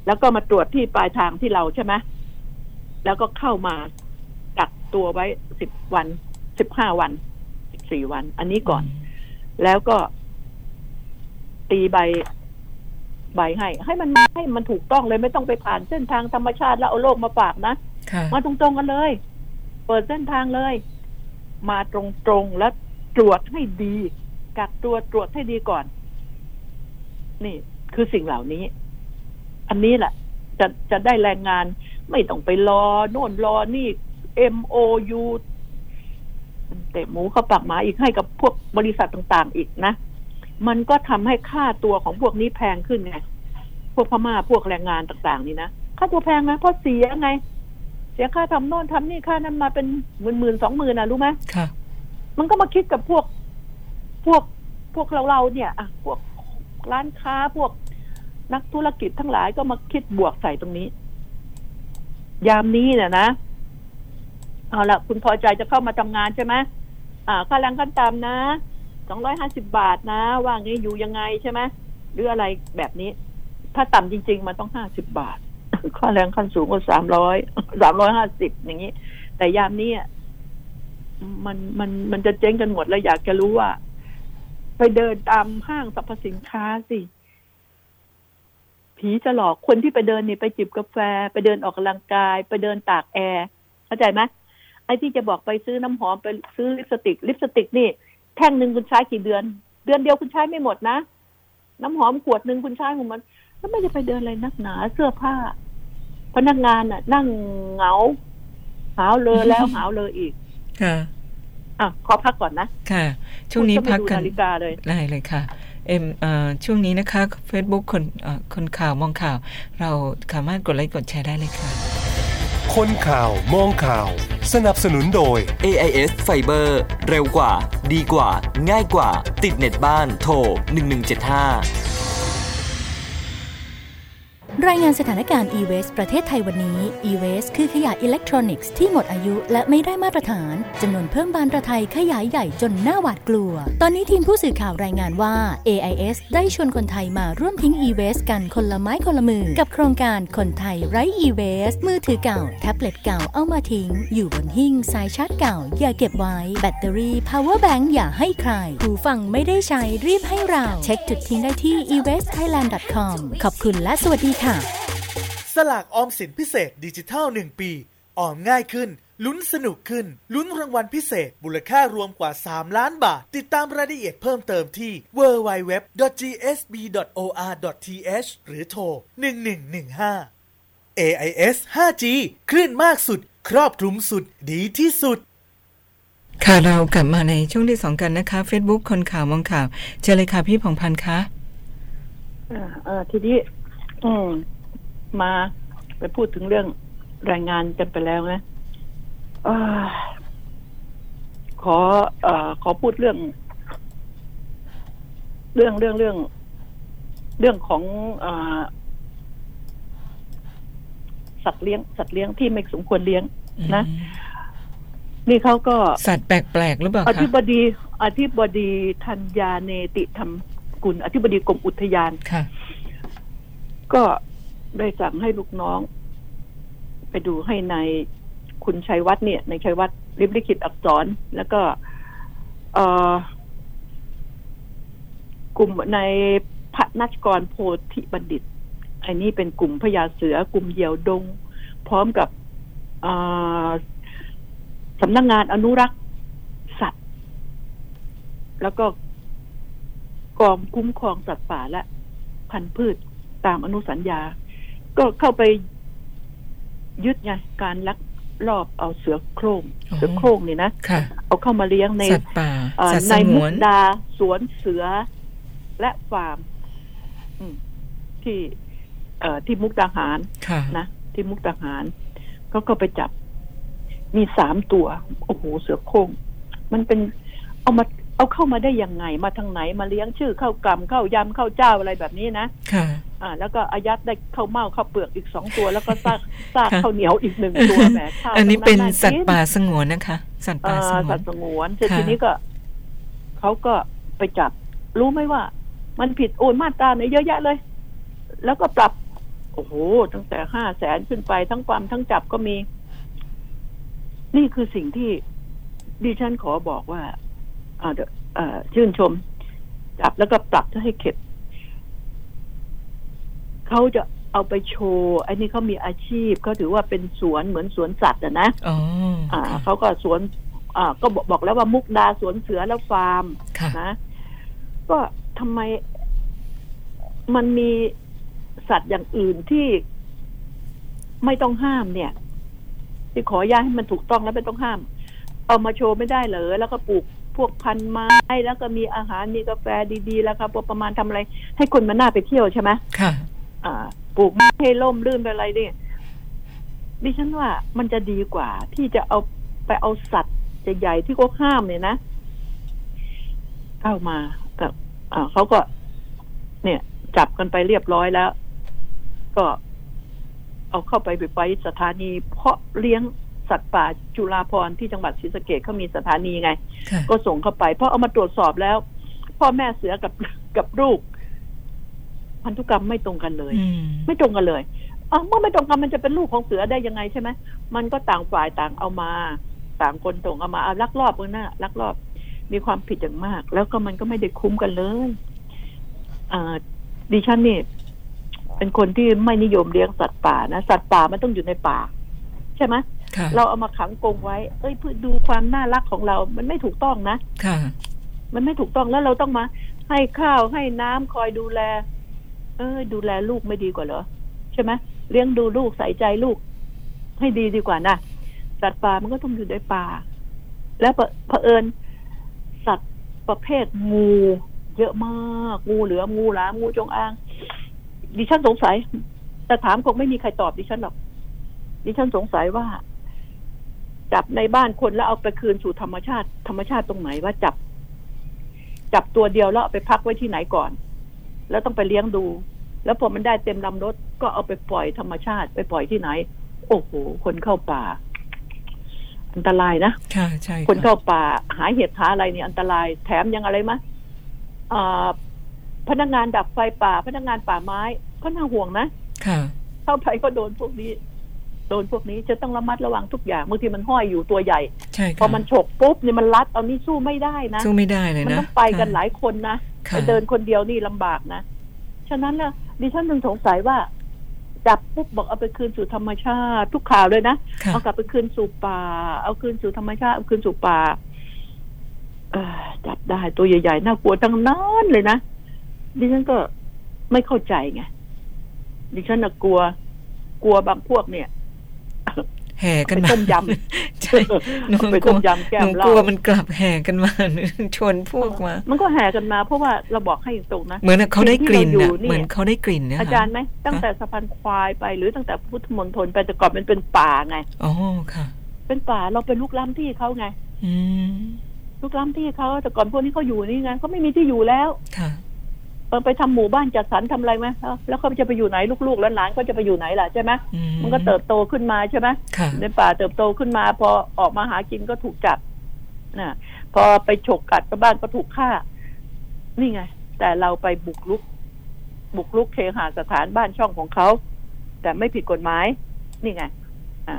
แล้วก็มาตรวจที่ปลายทางที่เราใช่ไหมแล้วก็เข้ามากักตัวไว้สิบวันสิบห้าวันสิบสี่วัน อันนี้ก่อน แล้วก็ตีใบใบให้ ให้มันให้มันถูกต้องเลยไม่ต้องไปผ่านเส้นทางธรรมชาติแล้วเอาโรคมาฝากนะค่ะมาตรงๆกันเลย เปิดเส้นทางเลย มาตรงๆแล้วตรวจให้ดีกักตัวตรวจให้ดีก่อน นี่คือสิ่งเหล่านี้ อันนี้แหละ จะจะได้แรงงานไม่ต้องไปรอ โน่นรอนี่ MOU เตะหมูเข้าปากหมาอีกให้กับพวกบริษัทต่างๆอีกนะ มันก็ทำให้ค่าตัวของพวกนี้แพงขึ้นไง พวกพม่าพวกแรงงานต่างๆ นี่นะ ค่าตัวแพงนะเพราะเสียไง เสียค่าทำโน่นทำนี่ค่านั้นมาเป็นหมื่นหมื่นสองหมื่นนะรู้ไหมค่ะ มันก็มาคิดกับพวกพวกพวกเราเราๆเนี่ย อะ พวกร้านค้าพวก นักธุรกิจทั้งหลายก็มาคิดบวกใส่ตรงนี้ ยามนี้เนี่ยนะเอาละคุณพอใจจะเข้ามาทำงานใช่ไหมอ่าค่าแรงขั้นต่ำนะสองร้อยห้าสิบาทนะ ว่างี้อยู่ยังไงใช่ไหมหรืออะไรแบบนี้ ถ้าต่ำจริง ๆ มันต้องห้าสิบบาทค่าแรงขั้นสูงก็สามร้อยสามร้อยห้าสิบอย่างนี้ แต่ยามนี้มันมันมันจะเจ๊งกันหมดแล้วอยากจะรู้ว่า ไปเดินตามห้างสรรพสินค้าสิ ผีจะหลอกคนที่ไปเดินนี่ไปจิบกาแฟ ไปเดินออกกำลังกาย ไปเดินตากแอร์เข้าใจไหมไอ้ที่จะบอกไปซื้อน้ำหอมไปซื้อลิปสติกลิปสติกนี่แท่งหนึ่งคุณใช้กี่เดือน เดือนเดียวคุณใช้ไม่หมดนะ น้ำหอมขวดหนึ่งคุณใช้ของมันแล้วไม่จะไปเดินอะไรนักหนาเสื้อผ้า พนักงานน่ะ นั่งเหงาหาวเลยแล้วหาวเลยอีกค่ะ อะขอพักก่อนนะ ค่ะ ช่วงนี้คุณพักไม่กัดูนนาฬิกาเลยได้เลยค่ะ เอ็มเอ่อช่วงนี้นะคะ Facebook คนเอ่อคนข่าวมองข่าว เราสามารถกดไลค์กดแชร์ได้เลยค่ะ คนข่าวมองข่าว สนับสนุนโดย AIS Fiber เร็วกว่า ดีกว่า ง่ายกว่า ติดเน็ตบ้านโทร1175 รายงานสถานการณ์ e-waste ประเทศไทยวันนี้ e-waste คือขยะอิเล็กทรอนิกส์ที่หมดอายุและไม่ได้มาตรฐานจำนวนเพิ่มบานระไทยขยายใหญ่จนน่าหวาดกลัว ตอนนี้ทีมผู้สื่อข่าวรายงานว่า AIS ได้ชวนคนไทยมาร่วมทิ้ง e-waste กันคนละไม้คนละมือ กับโครงการคนไทยไร้ e-waste มือถือเก่า แท็บเล็ตเก่าเอามาทิ้ง อยู่บนหิ้งสายชาร์จเก่า อย่าเก็บไว้ แบตเตอรี่ power bank อย่าให้ใครหูฟังไม่ได้ใช้รีบให้เรา เช็คจุดทิ้งได้ที่ e-wastethailand.com ขอบคุณและสวัสดีค่ะสลากออมสินพิเศษดิจิทัล 1 ปี ออมง่ายขึ้น ลุ้นสนุกขึ้น ลุ้นรางวัลพิเศษมูลค่ารวมกว่า 3 ล้านบาท ติดตามรายละเอียดเพิ่มเติมที่ www.gsb.or.th หรือโทร 1115 AIS 5G คลื่นมากสุด ครอบคลุมสุดดีที่สุดค่ะเรากลับมาในช่วงที่สองกันนะคะ Facebook คนข่าวมองข่าว เจอเลยค่ะพี่ผ่องพันธ์คะเออเออทีนี้ อืมมาไปพูดถึงเรื่องแรงงานกันไปแล้วนะเออขอเอ่อขอพูดเรื่อง เรื่องเรื่องเรื่อง เรื่องของเอ่อสัตว์เลี้ยง สัตว์เลี้ยงที่ไม่สมควรเลี้ยง นะอืมนี่เขาก็สัตว์แปลกๆหรือเปล่าอธิคะบดีอธิบดีธัญญาเนติธรรมกุลอธิบดีกรมอุทยานค่ะ ก็ได้สั่งให้ลูกน้อง ไปดูให้ในคุณชัยวัฒน์เนี่ยในชัยวัฒน์ริบลิขิตอักษร แล้วก็กลุ่มในพระนัชกรโพธิบัณฑิต อันนี้เป็นกลุ่มพญาเสือกลุ่มเหยี่ยวดง พร้อมกับสำนักงงานอนุรักษ์สัตว์ แล้วก็กองคุ้มครองสัตว์ป่าและพันธุ์พืช ตามอนุสัญญา ก็เข้าไปยึดไงการลักลอบเอาเสือโคร่งอ๋อเสือโคร่งนี่นะค่ะเอาเข้ามาเลี้ยงในสัตว์ป่าเอ่อสัตว์สในงมุวกนดาสวนเสือและฟาร์มอืมที่เอ่อที่มุกดาหารค่ะนะที่มุกดาหารเขาก็ไปจับมีสามตัว โอ้โหเสือโคร่งมันเป็นเอามาเอาเข้ามาได้ยังไง มาทางไหนมาเลี้ยงชื่อเข้ากำเข้ายำเข้าเจ้าอะไรแบบนี้นะค่ะ อ่าแล้วก็อายัดได้เข้าวเมาเข้าวเปลือกอีกสองตัว แล้วก็ซากซากค่ะข้าวเหนียวอีกหนึ่งตัวแหมข้าวอันนี้ตรงเป็นาสัตว์กินป่าสงวนนะคะ สัตว์ป่าสอ่างวสันตว์สงวนเสร็จค่ะทีนี้ก็เขาก็ไปจับ รู้ไหมว่า มันผิดโอนมาตราไหนเยอะแยะเลย แล้วก็ปรับ โอ้โห ตั้งแต่ห้าแสนขึ้นไปทั้งความทั้งจับก็มี นี่คือสิ่งที่ดิฉันขอบอกว่าอ่าเดี๋ยวอ่าชื่นชม จับแล้วก็ปรับให้เข็ด เขาจะเอาไปโชว์อันนี้เขามีอาชีพเขาถือว่าเป็นสวนเหมือนสวนสัตว์อะนะอ๋ออ่าค่ะเขาก็สวนอ่าก็บอกบอกแล้วว่ามุกดาสวนเสือแล้วฟาร์มค่ะนะก็ทำไมมันมีสัตว์อย่างอื่นที่ไม่ต้องห้ามเนี่ย ที่ขออนุญาตให้มันถูกต้องแล้วไม่ต้องห้าม เอามาโชว์ไม่ได้เหรอแล้วก็ปลูกพวกพันธุ์ไม้แล้วก็มีอาหารมีกาแฟดีๆแล้วครับพอประมาณทำอะไร ให้คนมาน่าไปเที่ยวใช่ไหมค่ะอ่า ปลูกไม้ให้ล่มลื่นไปอะไรเนี่ยดิฉันว่ามันจะดีกว่า ที่จะเอาไปเอาสัตว์ใหญ่ๆที่เขาห้ามเนี่ยนะเข้ามากับอ่าเขาก็ เนี่ย จับกันไปเรียบร้อยแล้ว ก็เอาเข้าไปไปสถานี เพาะเลี้ยงสัตว์ป่าจุฬาภรณ์ที่จังหวัดศรีสะเกดเขามีสถานีไงค่ะก็ส่งเข้าไป เพราะเอามาตรวจสอบแล้ว พ่อแม่เสือกับกับลูก พันธุกรรมไม่ตรงกันเลยอืมไม่ตรงกันเลยอ๋อเมื่อไม่ตรงกันมันจะเป็นลูกของเสือได้ยังไงใช่ไหมมันก็ต่างฝ่ายต่างเอามา ต่างคนส่งเอามาเอาลักลอบกันนะลักลอบมีความผิดอย่างมาก แล้วก็มันก็ไม่ได้คุ้มกันเลยอ่าดิฉันนี่เป็นคนที่ไม่นิยมเลี้ยงสัตว์ป่านะสัตว์ป่ามันต้องอยู่ในป่า ใช่ไหมค่ะเราเอามาขังกรงไว้ เอ้ยเพื่อดูความน่ารักของเรา มันไม่ถูกต้องนะค่ะ มันไม่ถูกต้องแล้วเราต้องมา ให้ข้าวให้น้ำคอยดูแล เออ ดูแลลูกไม่ดีกว่าเหรอ ใช่ไหมเลี้ยงดูลูกใส่ใจลูก ให้ดีดีกว่านะสัตว์ป่ามันก็ต้องอยู่ในป่า แล้วเผเผอิญสัตว์ประเภทงู เยอะมากงูเหลือมงูหลามงูจงอาง ดิฉันสงสัย แต่ถามคงไม่มีใครตอบดิฉันหรอก ดิฉันสงสัยว่า จับในบ้านคนแล้วเอาไปคืนสู่ธรรมชาติ ธรรมชาติตรงไหนว่าจับ จับตัวเดียวแล้วเอาไปพักไว้ที่ไหนก่อน แล้วต้องไปเลี้ยงดู แล้วพอมันได้เต็มลำรถก็เอาไปปล่อยธรรมชาติไปปล่อยที่ไหน โอ้โหคนเข้าป่า อันตรายนะค่ะใช่คนเข้าป่า หาเห็ดหาอะไรเนี่ยอันตรายแถมยังอะไรมะอ่าพนักงานดับไฟป่า พนักงานป่าไม้ก็น่าห่วงนะค่ะเข้าไปก็โดนพวกนี้ โดนพวกนี้จะต้องระมัดระวังทุกอย่างบางทีมันห้อยอยู่ตัวใหญ่ใช่พอค่ะมันฉกปุ๊บเนี่ยมันรัดเอานี่สู้ไม่ได้นะสู้ไม่ได้เลยมันนะต้องไปกันหลายคนนะค่ะไป เดินคนเดียวนี่ลำบากนะฉะนั้นนะดิฉันถึงสงสัยว่าจับปุ๊บบอกเอาไปคืนสู่ธรรมชาติ ทุกข่าวเลยนะค่ะเอากลับไปคืนสู่ป่า เอาคืนสู่ธรรมชาติเอาคืนสู่ป่าเออจับได้ตัวใหญ่ๆน่ากลัวทั้งนั้นเลยนะดิฉันก็ไม่เข้าใจไงดิฉันน่ะกลัว กลัวบางพวกเนี่ย แห่กันไปมาต้มยใช่หนูไปกลัต้วมยำแก้หมนูเหล้ากลัวมันกลับแห่กันมาชวนพวกมา มันก็แห่กันมาเพราะว่าเราบอกให้ตรงนะ เหมือนเขาได้กลิ่นที่เราอยู่น่ะนี่เหมือนเขาได้กลิ่นนะคะอาจารย์ไหมตั้งแต่สะพานควายไปหรือตั้งแต่พุทธมณฑลไปแต่ก่อนมันเป็นป่าไงอ๋อค่ะ เป็นป่าเราเป็นลูกล้ำที่เขาไง อืมลูกล้ำที่เขาแต่ก่อนพวกนี้เขาอยู่นี่ไงเขาไม่มีที่อยู่แล้วค่ะเออ ไปทำหมู่บ้านจัดสรรทำอะไรไหมเอ้าแล้วเขาจะไปอยู่ไหนลูกๆและหลานเขาจะไปอยู่ไหนล่ะใช่ไหมอืมันก็เติบโตขึ้นมาใช่ไหมค่ะในป่าเติบโตขึ้นมา พอออกมาหากินก็ถูกจับนะพอไปฉกกัดก็บ้านก็ถูกฆ่า นี่ไง แต่เราไปบุกรุก บุกรุกเคหสถานบ้านช่องของเขาแต่ไม่ผิดกฎหมาย นี่ไง อ่า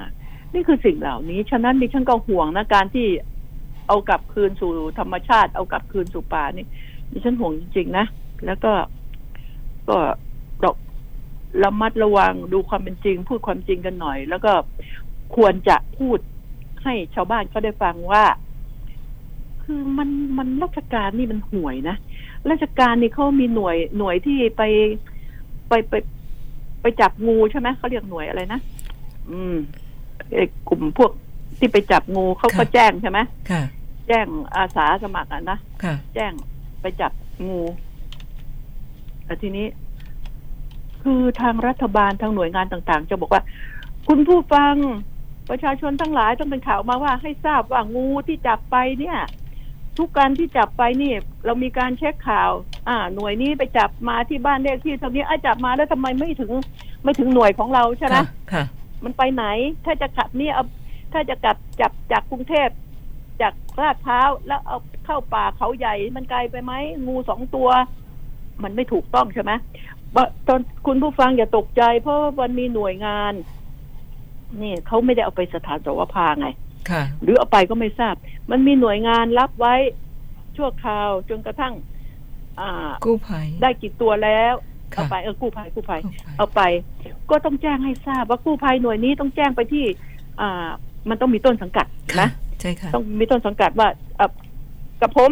นี่คือสิ่งเหล่านี้ ฉะนั้นดิฉันก็ห่วงนะการที่เอากลับคืนสู่ธรรมชาติ เอากลับคืนสู่ป่านี่ดิฉันห่วงจริงๆนะ แล้วก็ ก็ดอกระมัดระวังดูความเป็นจริง พูดความจริงกันหน่อย แล้วก็ควรจะพูดให้ชาวบ้านเขาได้ฟังว่า คือมันมันราชการนี่มันห่วยนะราชการนี่เขามีหน่วยหน่วยที่ไปไปไปไปจับงูใช่ไหมเขาเรียกหน่วยอะไรนะอืมไอ้กลุ่มพวกที่ไปจับงูเขาก็ค่ะแจ้งใช่ไหมค่ะแจ้งอาสาสมัครอะนะค่ะแจ้งไปจับงู แต่ทีนี้ คือทางรัฐบาลทางหน่วยงานต่างๆ จะบอกว่า คุณผู้ฟังประชาชนทั้งหลายต้องเป็นข่าวมาว่าให้ทราบว่างูที่จับไปเนี่ย ทุกการที่จับไปนี่ เรามีการเช็คข่าว อ่า หน่วยนี้ไปจับมาที่บ้านเลขที่เท่านี้อะจับมาแล้วทำไมไม่ถึง ไม่ถึงหน่วยของเราใช่ไหมค่ะค่ะมันไปไหน ถ้าจะขับนี่เอาถ้าจะกลับจับจากกรุงเทพจากลาดพร้าวแล้วเอาเข้าป่าเขาใหญ่มันไกลไปไหมงูสองตัว มันไม่ถูกต้องใช่ไหมว่าตอนคุณผู้ฟังอย่าตกใจ เพราะว่ามันมีหน่วยงาน นี่เขาไม่ได้เอาไปสถานสวภาไงค่ะหรือเอาไปก็ไม่ทราบ มันมีหน่วยงานรับไว้ชั่วคราวจนกระทั่งอ่ากู้ภัยได้กี่ตัวแล้วค่ะเอาไปเออกู้ภัยกู้ภัยกู้ภัยเอาไป ก็ต้องแจ้งให้ทราบว่ากู้ภัยหน่วยนี้ต้องแจ้งไปที่ อ่า มันต้องมีต้นสังกัดค่ะนะใช่ค่ะต้องมีต้นสังกัดว่าเอ่อกับผม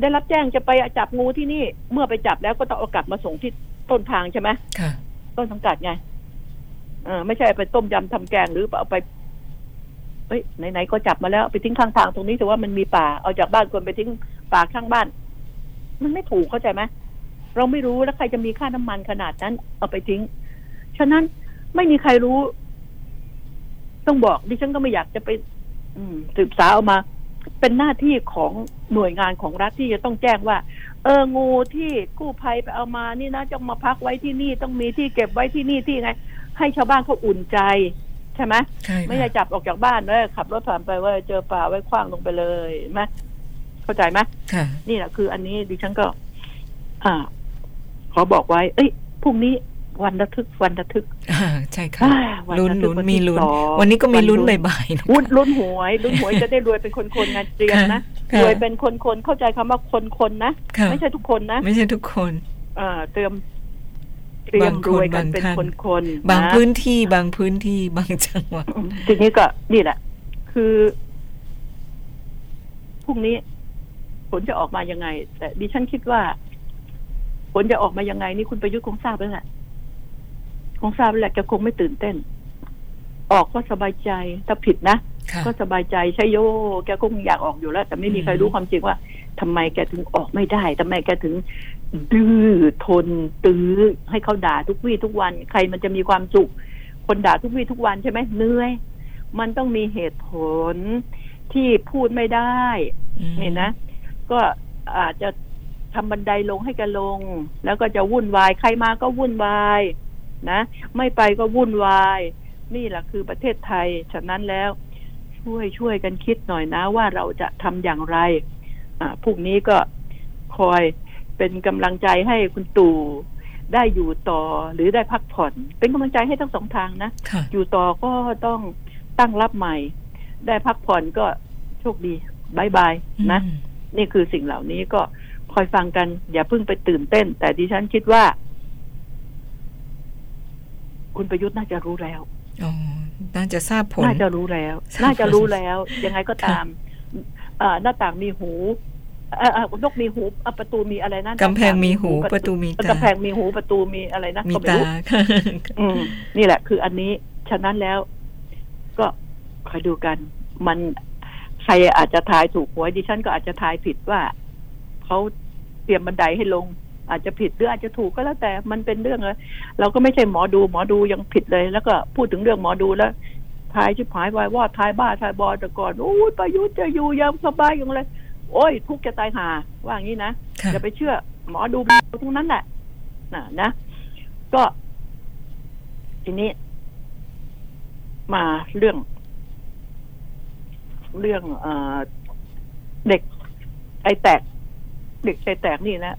ได้รับแจ้งจะไปจับงูที่นี่ เมื่อไปจับแล้วก็ต้องเอากลับมาส่งที่ต้นทางใช่ไหมค่ะ ต้นสังกัดไงเออไม่ใช่เอาไปต้มยำทำแกงหรือเอาไปเฮ้ยไหนๆก็จับมาแล้วเอาไปทิ้งข้างทางตรงนี้ถือว่ามันมีป่าเอาจากบ้านคนไปทิ้งป่าข้างบ้าน มันไม่ถูกเข้าใจไหมเราไม่รู้แล้วใครจะมีค่าน้ำมันขนาดนั้น เอาไปทิ้ง ฉะนั้นไม่มีใครรู้ ต้องบอกดิฉันก็ไม่อยากจะไป อืมสืบสาวเอามา เป็นหน้าที่ของหน่วยงานของรัฐที่จะต้องแจ้งว่า เอองูที่กู้ภัยไปเอามานี่นะจะมาพักไว้ที่นี่ต้องมีที่เก็บไว้ที่นี่ที่ไง ให้ชาวบ้านเขาอุ่นใจใช่ไหมใช่ค่ะไม่ใช่จับออกจากบ้านเลยขับรถผ่านไปว่าเจอป่าไว้คว้างลงไปเลยเห็นไหมเข้าใจไหมค่ะนี่แหละคืออันนี้ดิฉันก็ อ่า ขอบอกไว้ เอ้ยพรุ่งนี้ วันระทึกวันระทึกอ่าใช่ค่ะอ่าวันลุ้นระทึกลุ้นวันมีที่ลุ้นสองวันนี้ก็มีลุ้นวันลุ้นบ่ายๆนะคะวุ้นลุ้นหวยลุ้นหวยจะได้รวยเป็นคนๆงานเตรียมนะค่ะรวยเป็นคนๆเข้าใจคำว่าคนๆนะค่ะไม่ใช่ทุกคนนะ ไม่ใช่ทุกคนอ่าเตรียมเตรียมบางคนรวยกันบางเป็นท่านคนๆบางนะพื้นที่บางพื้นที่บางจังหวัดอืมทีนี้ก็นี่แหละ คือพรุ่งนี้ผลจะออกมายังไง แต่ดิฉันคิดว่าผลจะออกมายังไง นี่คุณประยุทธ์คงทราบแล้วแหละ คงทราบแล้วแหละแกคงไม่ตื่นเต้น ออกก็สบายใจถ้าผิดนะค่ะก็สบายใจใช่โยแกคงอยากออกอยู่แล้ว แต่ไม่มีใครอืมรู้ความจริงว่าทำไมแกถึงออกไม่ได้ทำไมแกถึง ดื้อทนตื้อให้เขาด่าทุกวี่ทุกวัน ใครมันจะมีความสุข คนด่าทุกวี่ทุกวันใช่ไหมเหนื่อยมันต้องมีเหตุผลที่พูดไม่ได้อืมเห็นนะ ก็อาจจะทำบันไดลงให้แกลง แล้วก็จะวุ่นวาย ใครมาก็วุ่นวาย นะ ไม่ไปก็วุ่นวาย นี่แหละคือประเทศไทย ฉะนั้นแล้วช่วยช่วยกันคิดหน่อยนะว่าเราจะทำอย่างไรอ่าพรุ่งนี้ก็คอยเป็นกำลังใจให้คุณตู่ได้อยู่ต่อหรือได้พักผ่อน เป็นกำลังใจให้ทั้งสองทางนะค่ะอยู่ต่อก็ต้องตั้งรับใหม่ ได้พักผ่อนก็โชคดีบายบายนะอืมนี่คือสิ่งเหล่านี้ก็คอยฟังกัน อย่าเพิ่งไปตื่นเต้น แต่ดิฉันคิดว่า คุณประยุทธ์น่าจะรู้แล้วอ๋อน่าจะทราบผล น่าจะรู้แล้วทราบน่าจะรู้แล้ว ยังไงก็ตามเอ่อหน้าต่างมีหูเอ่อเอ่อนกมีหูอะประตูมีอะไรนะกำแพงมีหูประตูมีตากำแพงมีหูประตูมีอะไรนะมีก็ไตารู้ค่ะอืมนี่แหละ คืออันนี้ ฉะนั้นแล้ว ก็คอยดูกัน มันใครอาจจะทายถูกหวยดิฉันก็อาจจะทายผิดว่าเขาเตรียมบันไดให้ลง อาจจะผิดหรืออาจจะถูกก็แล้วแต่มันเป็นเรื่องเลยเราก็ไม่ใช่หมอดูหมอดูยังผิดเลย แล้วก็พูดถึงเรื่องหมอดูแล้วทายชิบหายวายว่าทายบ้าทายบอแต่ก่อนโอ้ยประยุทธ์จะอยู่อยังสบายอย่างไรโอ้ย ทุกข์จะตายหาว่างี้นะค่ะอย่าไปเชื่อ หมอดูทั้งนั้นแหละนะนะ ก็ ทีนี้ มาเรื่อง เรื่องเออเด็ก ไอแตก เด็กใจแตกนี่นะ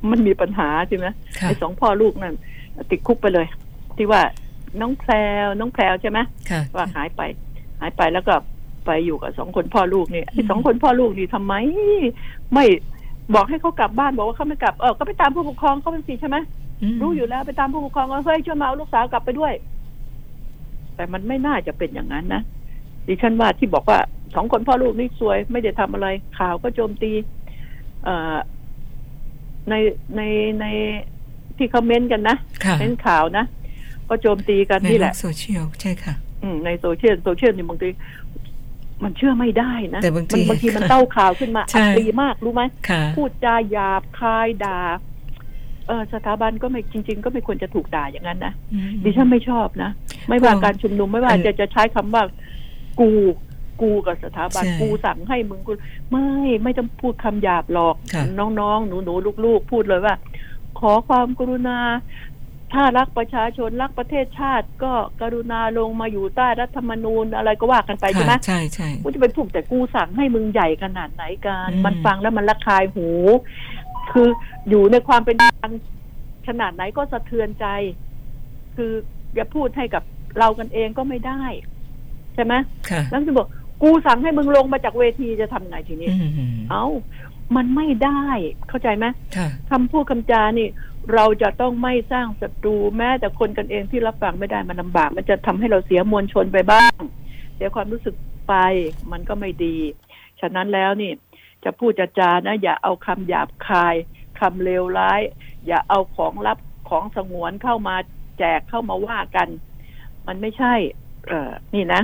มันมันมีปัญหาใช่ไหมค่ะไอสองพ่อลูกนั่นติดคุกไปเลย ที่ว่าน้องแพรวน้องแพรวใช่ไหมค่ะว่าหายไป หายไปแล้วก็ไปอยู่กับสองคนพ่อลูกนี่ไอ้สองคนพ่อลูกนี่ทำไม ไม่บอกให้เขากลับบ้านบอกว่าเขาไม่กลับเออก็ไปตามผู้ปกครองเขาเป็นสิใช่ไหมมรู้อยู่แล้วไปตามผู้ปกครองว่าเฮ้ยช่วยมาเอาลูกสาวกลับไปด้วย แต่มันไม่น่าจะเป็นอย่างนั้นนะดิฉันว่าที่บอกว่าสองคนพ่อลูกนี่ซวย ไม่ได้ทำอะไรข่าวก็โจมตี เอ่อ ในในในที่เขาเม้นต์กันนะค่ะเม้นข่าวนะ ก็โจมตีกันในนี่โลแหละกโซเชียลใช่ค่ะ อืมในโซเชียลโซเชียลนี่บางทีมันเชื่อไม่ได้นะแต่บางทีมันบางทีมันเต้าข่าวขึ้นมาใช่อัดดีมากรู้ไหมค่ะพูดจาหยาบคายด่าเออสถาบันก็ไม่จริง ๆ ก็ไม่ควรจะถูกด่าอย่างนั้นนะอืมดิฉันไม่ชอบนะ ไม่ว่าพวกการชุมนุมไม่ว่าอันจะจะใช้คำว่ากู กูกับสถาบันใช่กูสั่งให้มึงกูไม่ไม่ต้องพูดคำหยาบหรอกค่ะน้องๆ หนูๆ ลูกๆ พูดเลยว่า ขอความกรุณา ถ้ารักประชาชนรักประเทศชาติ ก็กรุณาลงมาอยู่ใต้รัฐธรรมนูญอะไรก็ว่ากันไปใช่ไหมค่ะใช่ใช่กูจะไปพูดแต่กูสั่งให้มึงใหญ่ขนาดไหนกันอืมมันฟังแล้วมันระคายหู คืออยู่ในความเป็นกลางเขนาดไหนก็สะเทือนใจ คืออย่าพูดให้กับเรากันเองก็ไม่ได้ ใช่ไหมค่ะแล้วจะบอก กูสั่งให้มึงลงมาจากเวทีจะทำไงทีนี้อืมเอ้า มันไม่ได้ เข้าใจไหมค่ะคำพูดคำจานี่ เราจะต้องไม่สร้างศัตรูแม้แต่คนกันเองที่รับฟังไม่ได้มันลำบาก มันจะทำให้เราเสียมวลชนไปบ้าง เสียความรู้สึกไป มันก็ไม่ดี ฉะนั้นแล้วนี่ จะพูดจะจานะ อย่าเอาคำหยาบคายคำเลวร้าย อย่าเอาของลับของสงวนเข้ามาแจกเข้ามาว่ากัน มันไม่ใช่ เออนี่นะ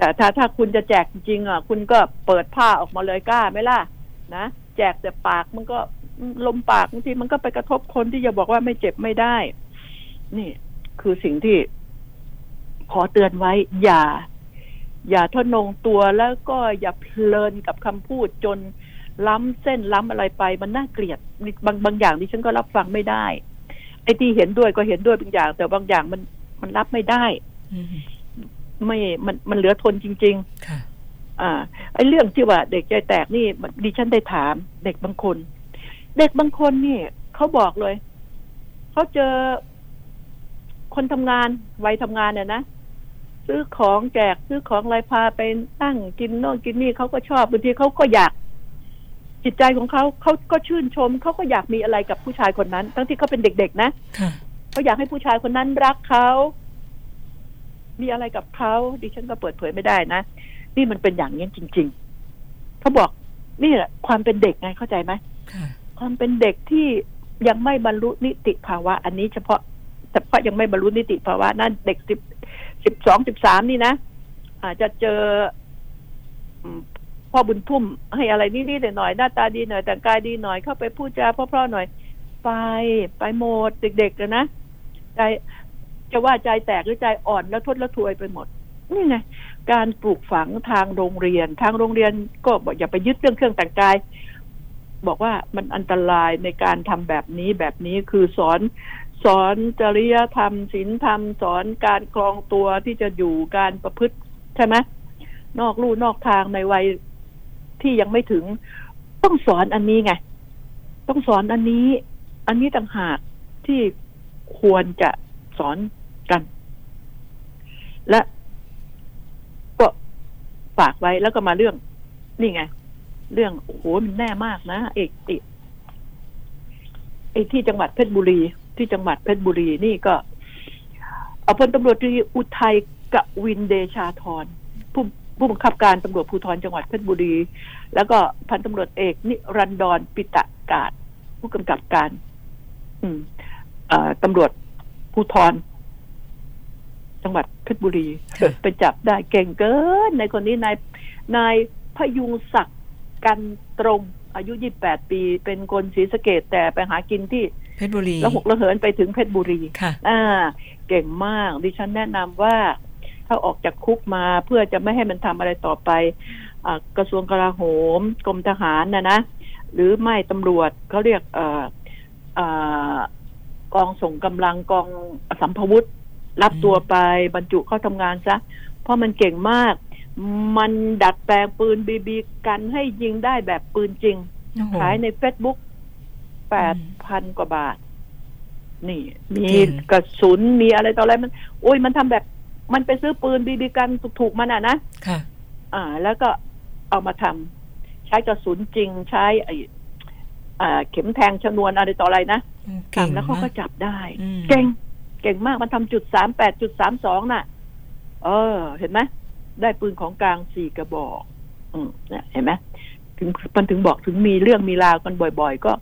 แต่ถ้าถ้าคุณจะแจกจริงอะ คุณก็เปิดผ้าออกมาเลยกล้าไหมล่ะ นะแจกแต่ปากมันก็ลมปากบางทีมันก็ไปกระทบคนที่จะบอกว่าไม่เจ็บไม่ได้ นี่ คือสิ่งที่ขอเตือนไว้ อย่า อย่าทะนงตัวแล้วก็อย่าเพลินกับคำพูดจนล้ำเส้นล้ำอะไรไป มันน่าเกลียดบางบางอย่างที่ฉันก็รับฟังไม่ได้ ไอ้ที่เห็นด้วยก็เห็นด้วยบางอย่าง แต่บางอย่างมันมันรับไม่ได้อื ไม่มันมันเหลือทนจริง ๆ ค่ะ อ่าไอ้เรื่องที่ว่าเด็กใจแตกนี่มันดิฉันได้ถาม เด็กบางคน เด็กบางคนนี่เขาบอกเลยเขาเจอคนทำงานวัยทำงานเนี่ยนะซื้อของแจกซื้อของอะไรพาไปตั้งกินโน่นกินนี่เขาก็ชอบบางทีเขาก็อยากจิตใจของเขาเขาก็ชื่นชมเขาก็อยากมีอะไรกับผู้ชายคนนั้น ทั้งที่เขาเป็นเด็กๆนะค่ะเขาอยากให้ผู้ชายคนนั้นรักเขา มีอะไรกับเขาดิฉันก็เปิดเผยไม่ได้นะ นี่มันเป็นอย่างนี้จริง ๆเขาบอกนี่แหละความเป็นเด็กไงเข้าใจไหมค่ะความเป็นเด็กที่ยังไม่บรรลุนิติภาวะ อันนี้เฉพาะเฉพาะยังไม่บรรลุนิติภาวะนั่นเด็กสิบสิบสองสิบสามนี่นะอาจจะเจออืมพ่อบุญทุ่มให้อะไรนิดๆหน่อยๆหน้าตาดีหน่อยแต่งกายดีหน่อยเข้าไปพูดจาเพราะๆหน่อย ไปไปหมดเด็กๆเลยนะใจ จะว่าใจแตกหรือใจอ่อนแล้วทดแล้วทวยไปหมด นี่ไงการปลูกฝังทางโรงเรียน ทางโรงเรียนก็บอกอย่าไปยึดเรื่องเครื่องแต่งกาย บอกว่ามันอันตรายในการทำแบบนี้แบบนี้คือสอนสอนจริยธรรมศีลธรรม สอนการครองตัวที่จะอยู่การประพฤติใช่ไหมนอกลู่นอกทางในวัยที่ยังไม่ถึง ต้องสอนอันนี้ไง ต้องสอนอันนี้ อันนี้ต่างหากที่ควรจะสอน กัน และก็ฝากไว้แล้วก็มาเรื่อง นี่ไง เรื่องโอ้โหมันแน่มากนะเอกเอกไอ้ที่จังหวัดเพชรบุรี ที่จังหวัดเพชรบุรีนี่ก็เอาพลตำรวจตรีอุทัยกวินเดชาธรผู้ผู้บังคับการตำรวจภูธรจังหวัดเพชรบุรี แล้วก็พันตำรวจเอก นิรันดรปิตะกาศ ผู้กำกับการ อืมอ่อตำรวจภูธร จังหวัดเพชรบุรีค่ะไปจับได้เก่งเกินในคนนี้นายนายพยุงศักดิ์กันตรงอายุ28ปี เป็นคนศรีสะเกดแต่ไปหากินที่เพชรบุรีแล้วหกระเหินไปถึงเพชรบุรีค่ะอ่า เก่งมาก ดิฉันแนะนำว่า ถ้าออกจากคุกมาเพื่อจะไม่ให้มันทำอะไรต่อไปอ่ากระทรวงกลาโหมกรมทหารนะนะ หรือไม่ตำรวจเขาเรียกเอ่อเอ่อกองส่งกำลังกองสัมภวุธ รับตัวไปบรรจุเข้าทำงานซะ เพราะมันเก่งมาก มันดัดแปลงปืนบีบีกันให้ยิงได้แบบปืนจริงโอ้โหขายในเฟซบุ๊กแปดพันกว่าบาท นี่ มีเก่งกระสุนมีอะไรต่ออะไรมัน โอ้ยมันทำแบบ มันไปซื้อปืนบีบีกันถูกๆมันอะนะค่ะ อ่า แล้วก็เอามาทำใช้กระสุนจริงใช้ไอ้อ่าเข็มแทงชนวนอะไรต่ออะไรนะเก่งทำแล้วเขามาก็กจับได้อืมเก่ง เก่งมากมันทำจุดสามแปดจุดสามสองน่ะ เออ เห็นไหมได้ปืนของกลางสี่กระบอก อืมเนี่ยเห็นไหมถึงมันถึงบอกถึงมีเรื่องมีราวกันบ่อย ๆ ก็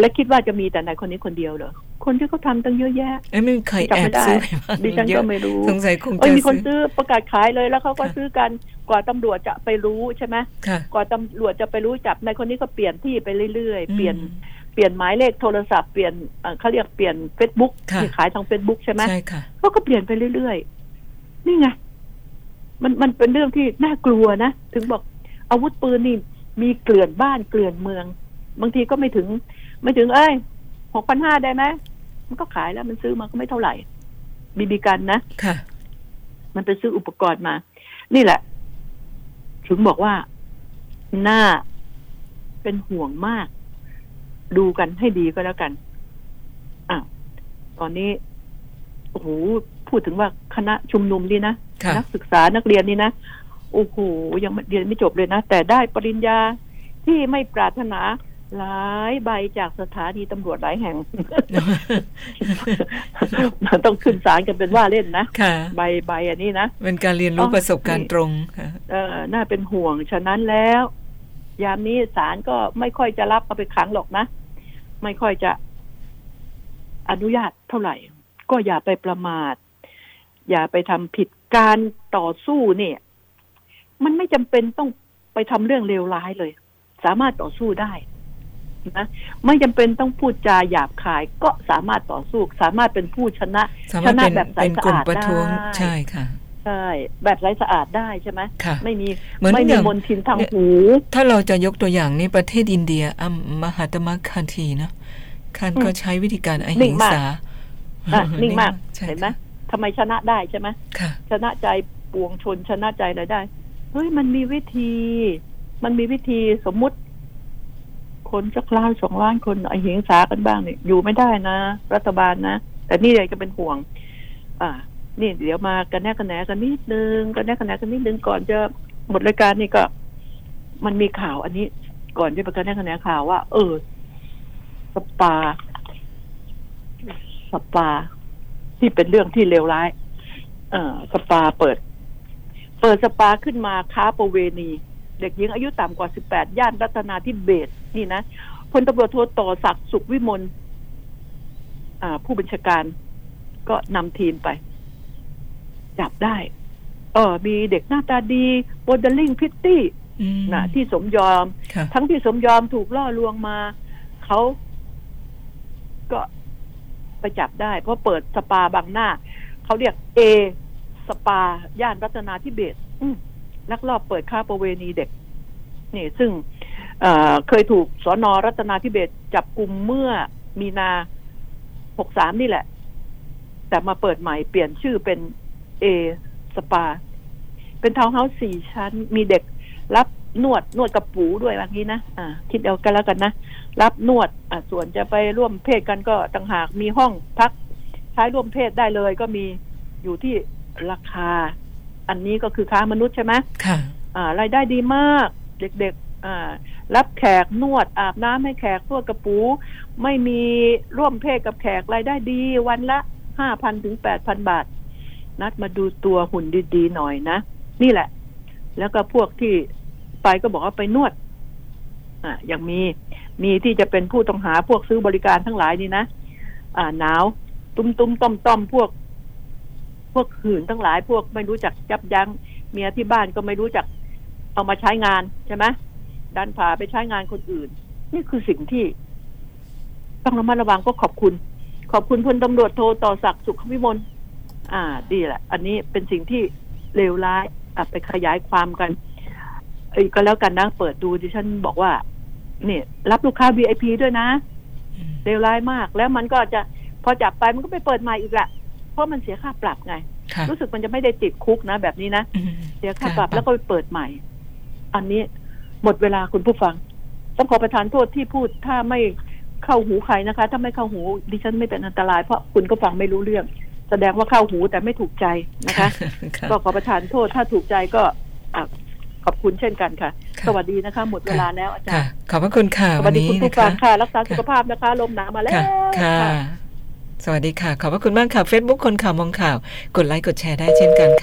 และคิดว่าจะมีแต่นายคนนี้คนเดียวเหรอคนที่เขาทำตั้งเยอะแยะเอ้ยไม่มีใครจำแอไม่บได้ซื้อไปบ้างดิฉันเยก็อะไม่รู้สงสัยคงเอ้จะยมีคนซื้อซื้อประกาศขายเลยแล้วเขาก็ค่ะซื้อกันกว่าตำรวจจะไปรู้ใช่ไหมค่ะกว่าตำรวจจะไปรู้จับนายคนนี้ก็เปลี่ยนที่ไปเรื่อยๆ เปลี่ยนอืม เปลี่ยนหมายเลขโทรศัพท์เปลี่ยนเอ่อเขาเรียกเปลี่ยนเฟซบุ๊กค่ะที่ขายทางเฟซบุ๊กใช่ไหมใช่ค่ะเขาก็เปลี่ยนไปเรื่อยๆ นี่ไงมันมันเป็นเรื่องที่น่ากลัวนะ ถึงบอกอาวุธปืนนี่มีเกลื่อนบ้านเกลื่อนเมือง บางทีก็ไม่ถึง ไม่ถึง เอ้ยหกพันห้าได้ไหมมันก็ขายแล้วมันซื้อมาก็ไม่เท่าไหร่บีบีกันนะค่ะ มันไปซื้ออุปกรณ์มา นี่แหละ ถึงบอกว่าน่าเป็นห่วงมาก ดูกันให้ดีก็แล้วกันตอนนี้โอ้โหพูดถึงว่าคณะชุมนุมนี่นะค่ะนักศึกษานักเรียนนี่นะโอ้โหยังเรียนไม่จบเลยนะ แต่ได้ปริญญาที่ไม่ปรารถนาหลายใบจากสถานีตำรวจหลายแห่งต้องขึ้นศาลกันเป็นว่าเล่นนะค่ะใบใบอันนี้นะเป็นการเรียนรู้อ๋อประสบการณ์ตรงค่ะเออน่าเป็นห่วงฉะนั้นแล้ว ยามนี้ศาลก็ไม่ค่อยจะรับเอาไปขังหรอกนะ ไม่ค่อยจะอนุญาตเท่าไหร่ ก็อย่าไปประมาท อย่าไปทำผิดการต่อสู้เนี่ย มันไม่จำเป็นต้องไปทำเรื่องเลวร้ายเลย สามารถต่อสู้ได้นะไม่จำเป็นต้องพูดจาหยาบคายก็สามารถต่อสู้ สามารถเป็นผู้ชนะสาชมารถนะเป็นแบบใสเป็นสะกลุ่มอาดประท้วงได้ใช่ค่ะ ใช่ แบบไร้สะอาดได้ใช่ไหมค่ะ ไม่มีเหมือนไม่อมีย่างมนทินทางหู ถ้าเราจะยกตัวอย่างนี่ประเทศอินเดียอัมมหาตมะคันธีนะคันอืมก็ใช้วิธีการอนิ่หิงงมาก สาอะนิ่งมากใช่เห็นไหมค่ะทำไมชนะได้ใช่ไหมค่ะ ชนะใจปวงชนชนะใจอะไรได้เฮ้ยมันมีวิธี มันมีวิธีสมมุติ คนสักล้านสองล้านคนไอหิงสากันบ้างเนี่ยอยู่ไม่ได้นะ รัฐบาลนะแต่นี่เลยก็เป็นห่วง อ่า นี่เดี๋ยวมากันแน่กันแหนกันนิดนึงกันแน่กันแหนกันนิดนึงก่อนจะหมดรายการนี่ก็ มันมีข่าวอันนี้ ก่อนจะไปกันแน่กันแหนข่าวว่า เออ สปา สปา ที่เป็นเรื่องที่เลวร้าย เออสปาเปิด เปิดสปาขึ้นมาค้าประเวณี เด็กหญิงอายุต่ำกว่า18ย่านรัตนาธิเบศนี่นะพลตำรวจโทต่อศักดิ์สุขวิมลผู้บัญชาการก็นำทีมไป จับได้ เออ มีเด็กหน้าตาดีโมเดลลิ่งพริตตี้อืมนะที่สมยอมค่ะทั้งที่สมยอมถูกล่อลวงมา เขาก็ไปจับได้ เพราะเปิดสปาบางหน้า เขาเรียกเอสปา ย่านรัตนาธิเบศรอืมลักลอบเปิดค้าประเวณีเด็ก นี่ ซึ่งเอ่อเคยถูกสอนอรัตนาธิเบศรจับกลุ่มเมื่อมีนา63นี่แหละ แต่มาเปิดใหม่เปลี่ยนชื่อเป็น เอสปา เป็นทาวน์เฮาส์สี่ชั้น มีเด็กรับนวดนวดกับปูด้วยแบบนี้นะอ่า คิดเอากันแล้วกันนะ รับนวด อ่าส่วนจะไปร่วมเพศกันก็ต่างหากมีห้องพักใช้ร่วมเพศได้เลย ก็มีอยู่ที่ราคา อันนี้ก็คือค้ามนุษย์ใช่ไหมค่ะ อ่ารายได้ดีมาก เด็กๆอ่า รับแขกนวดอาบน้ำให้แขกนวดกระปู ไม่มีร่วมเพศกับแขกรายได้ดีวันละห้าพันถึงแปดพันบาท นัดมาดูตัวหุ่นดีๆหน่อยนะ นี่แหละ แล้วก็พวกที่ไปก็บอกว่าไปนวด อ่ายังมีมีที่จะเป็นผู้ต้องหาพวกซื้อบริการทั้งหลายนี่นะอ่าหนาว ตุ้มตุ้มต้อมต้อมพวก พวกหื่นทั้งหลาย พวกไม่รู้จักยับยั้งเมียที่บ้านก็ไม่รู้จักเอามาใช้งานใช่ไหมดันพาไปใช้งานคนอื่น นี่คือสิ่งที่ ต้องระมัดระวังก็ขอบคุณ ขอบคุณพลตำรวจโทต่อศักดิ์สุขวิมล อ่า ดีแหละ อันนี้เป็นสิ่งที่เลวร้ายอะไปขยายความกันเอ้ยก็แล้วกันนะเปิดดูดิฉันบอกว่าเนี่ยรับลูกค้า VIP ด้วยนะอืมเลวร้ายมาก แล้วมันก็จะพอจับไปมันก็ไปเปิดใหม่อีกแหละเพราะมันเสียค่าปรับไงค่ะรู้สึกมันจะไม่ได้ติดคุกนะ แบบนี้นะอืมเสียค่าปรับแล้วก็ไปเปิดใหม่ อันนี้หมดเวลาคุณผู้ฟังต้องขอประทานโทษที่พูดถ้าไม่เข้าหูใครนะคะ ถ้าไม่เข้าหูดิฉันไม่เป็นอันตรายเพราะคุณก็ฟังไม่รู้เรื่อง แสดงว่าเข้าหูแต่ไม่ถูกใจนะคะค่ะก็ขอประทานโทษถ้าถูกใจก็อะขอบคุณเช่นกันค่ะค่ะ สวัสดีนะคะ หมดเวลาแล้วอาจารค่ะย์ ขอบพระคุณค่ะสวัวันสดีนี้คุณผู้นะฟัคะงค่ะ รักษาสุขภาพนะคะ ลมหนาวมาแล้วค่ะค่ะ สวัสดีค่ะ ขอบพระคุณมากค่ะ Facebook คนข่าวมองข่าว กดไลค์กดแชร์ได้เช่นกันค่ะ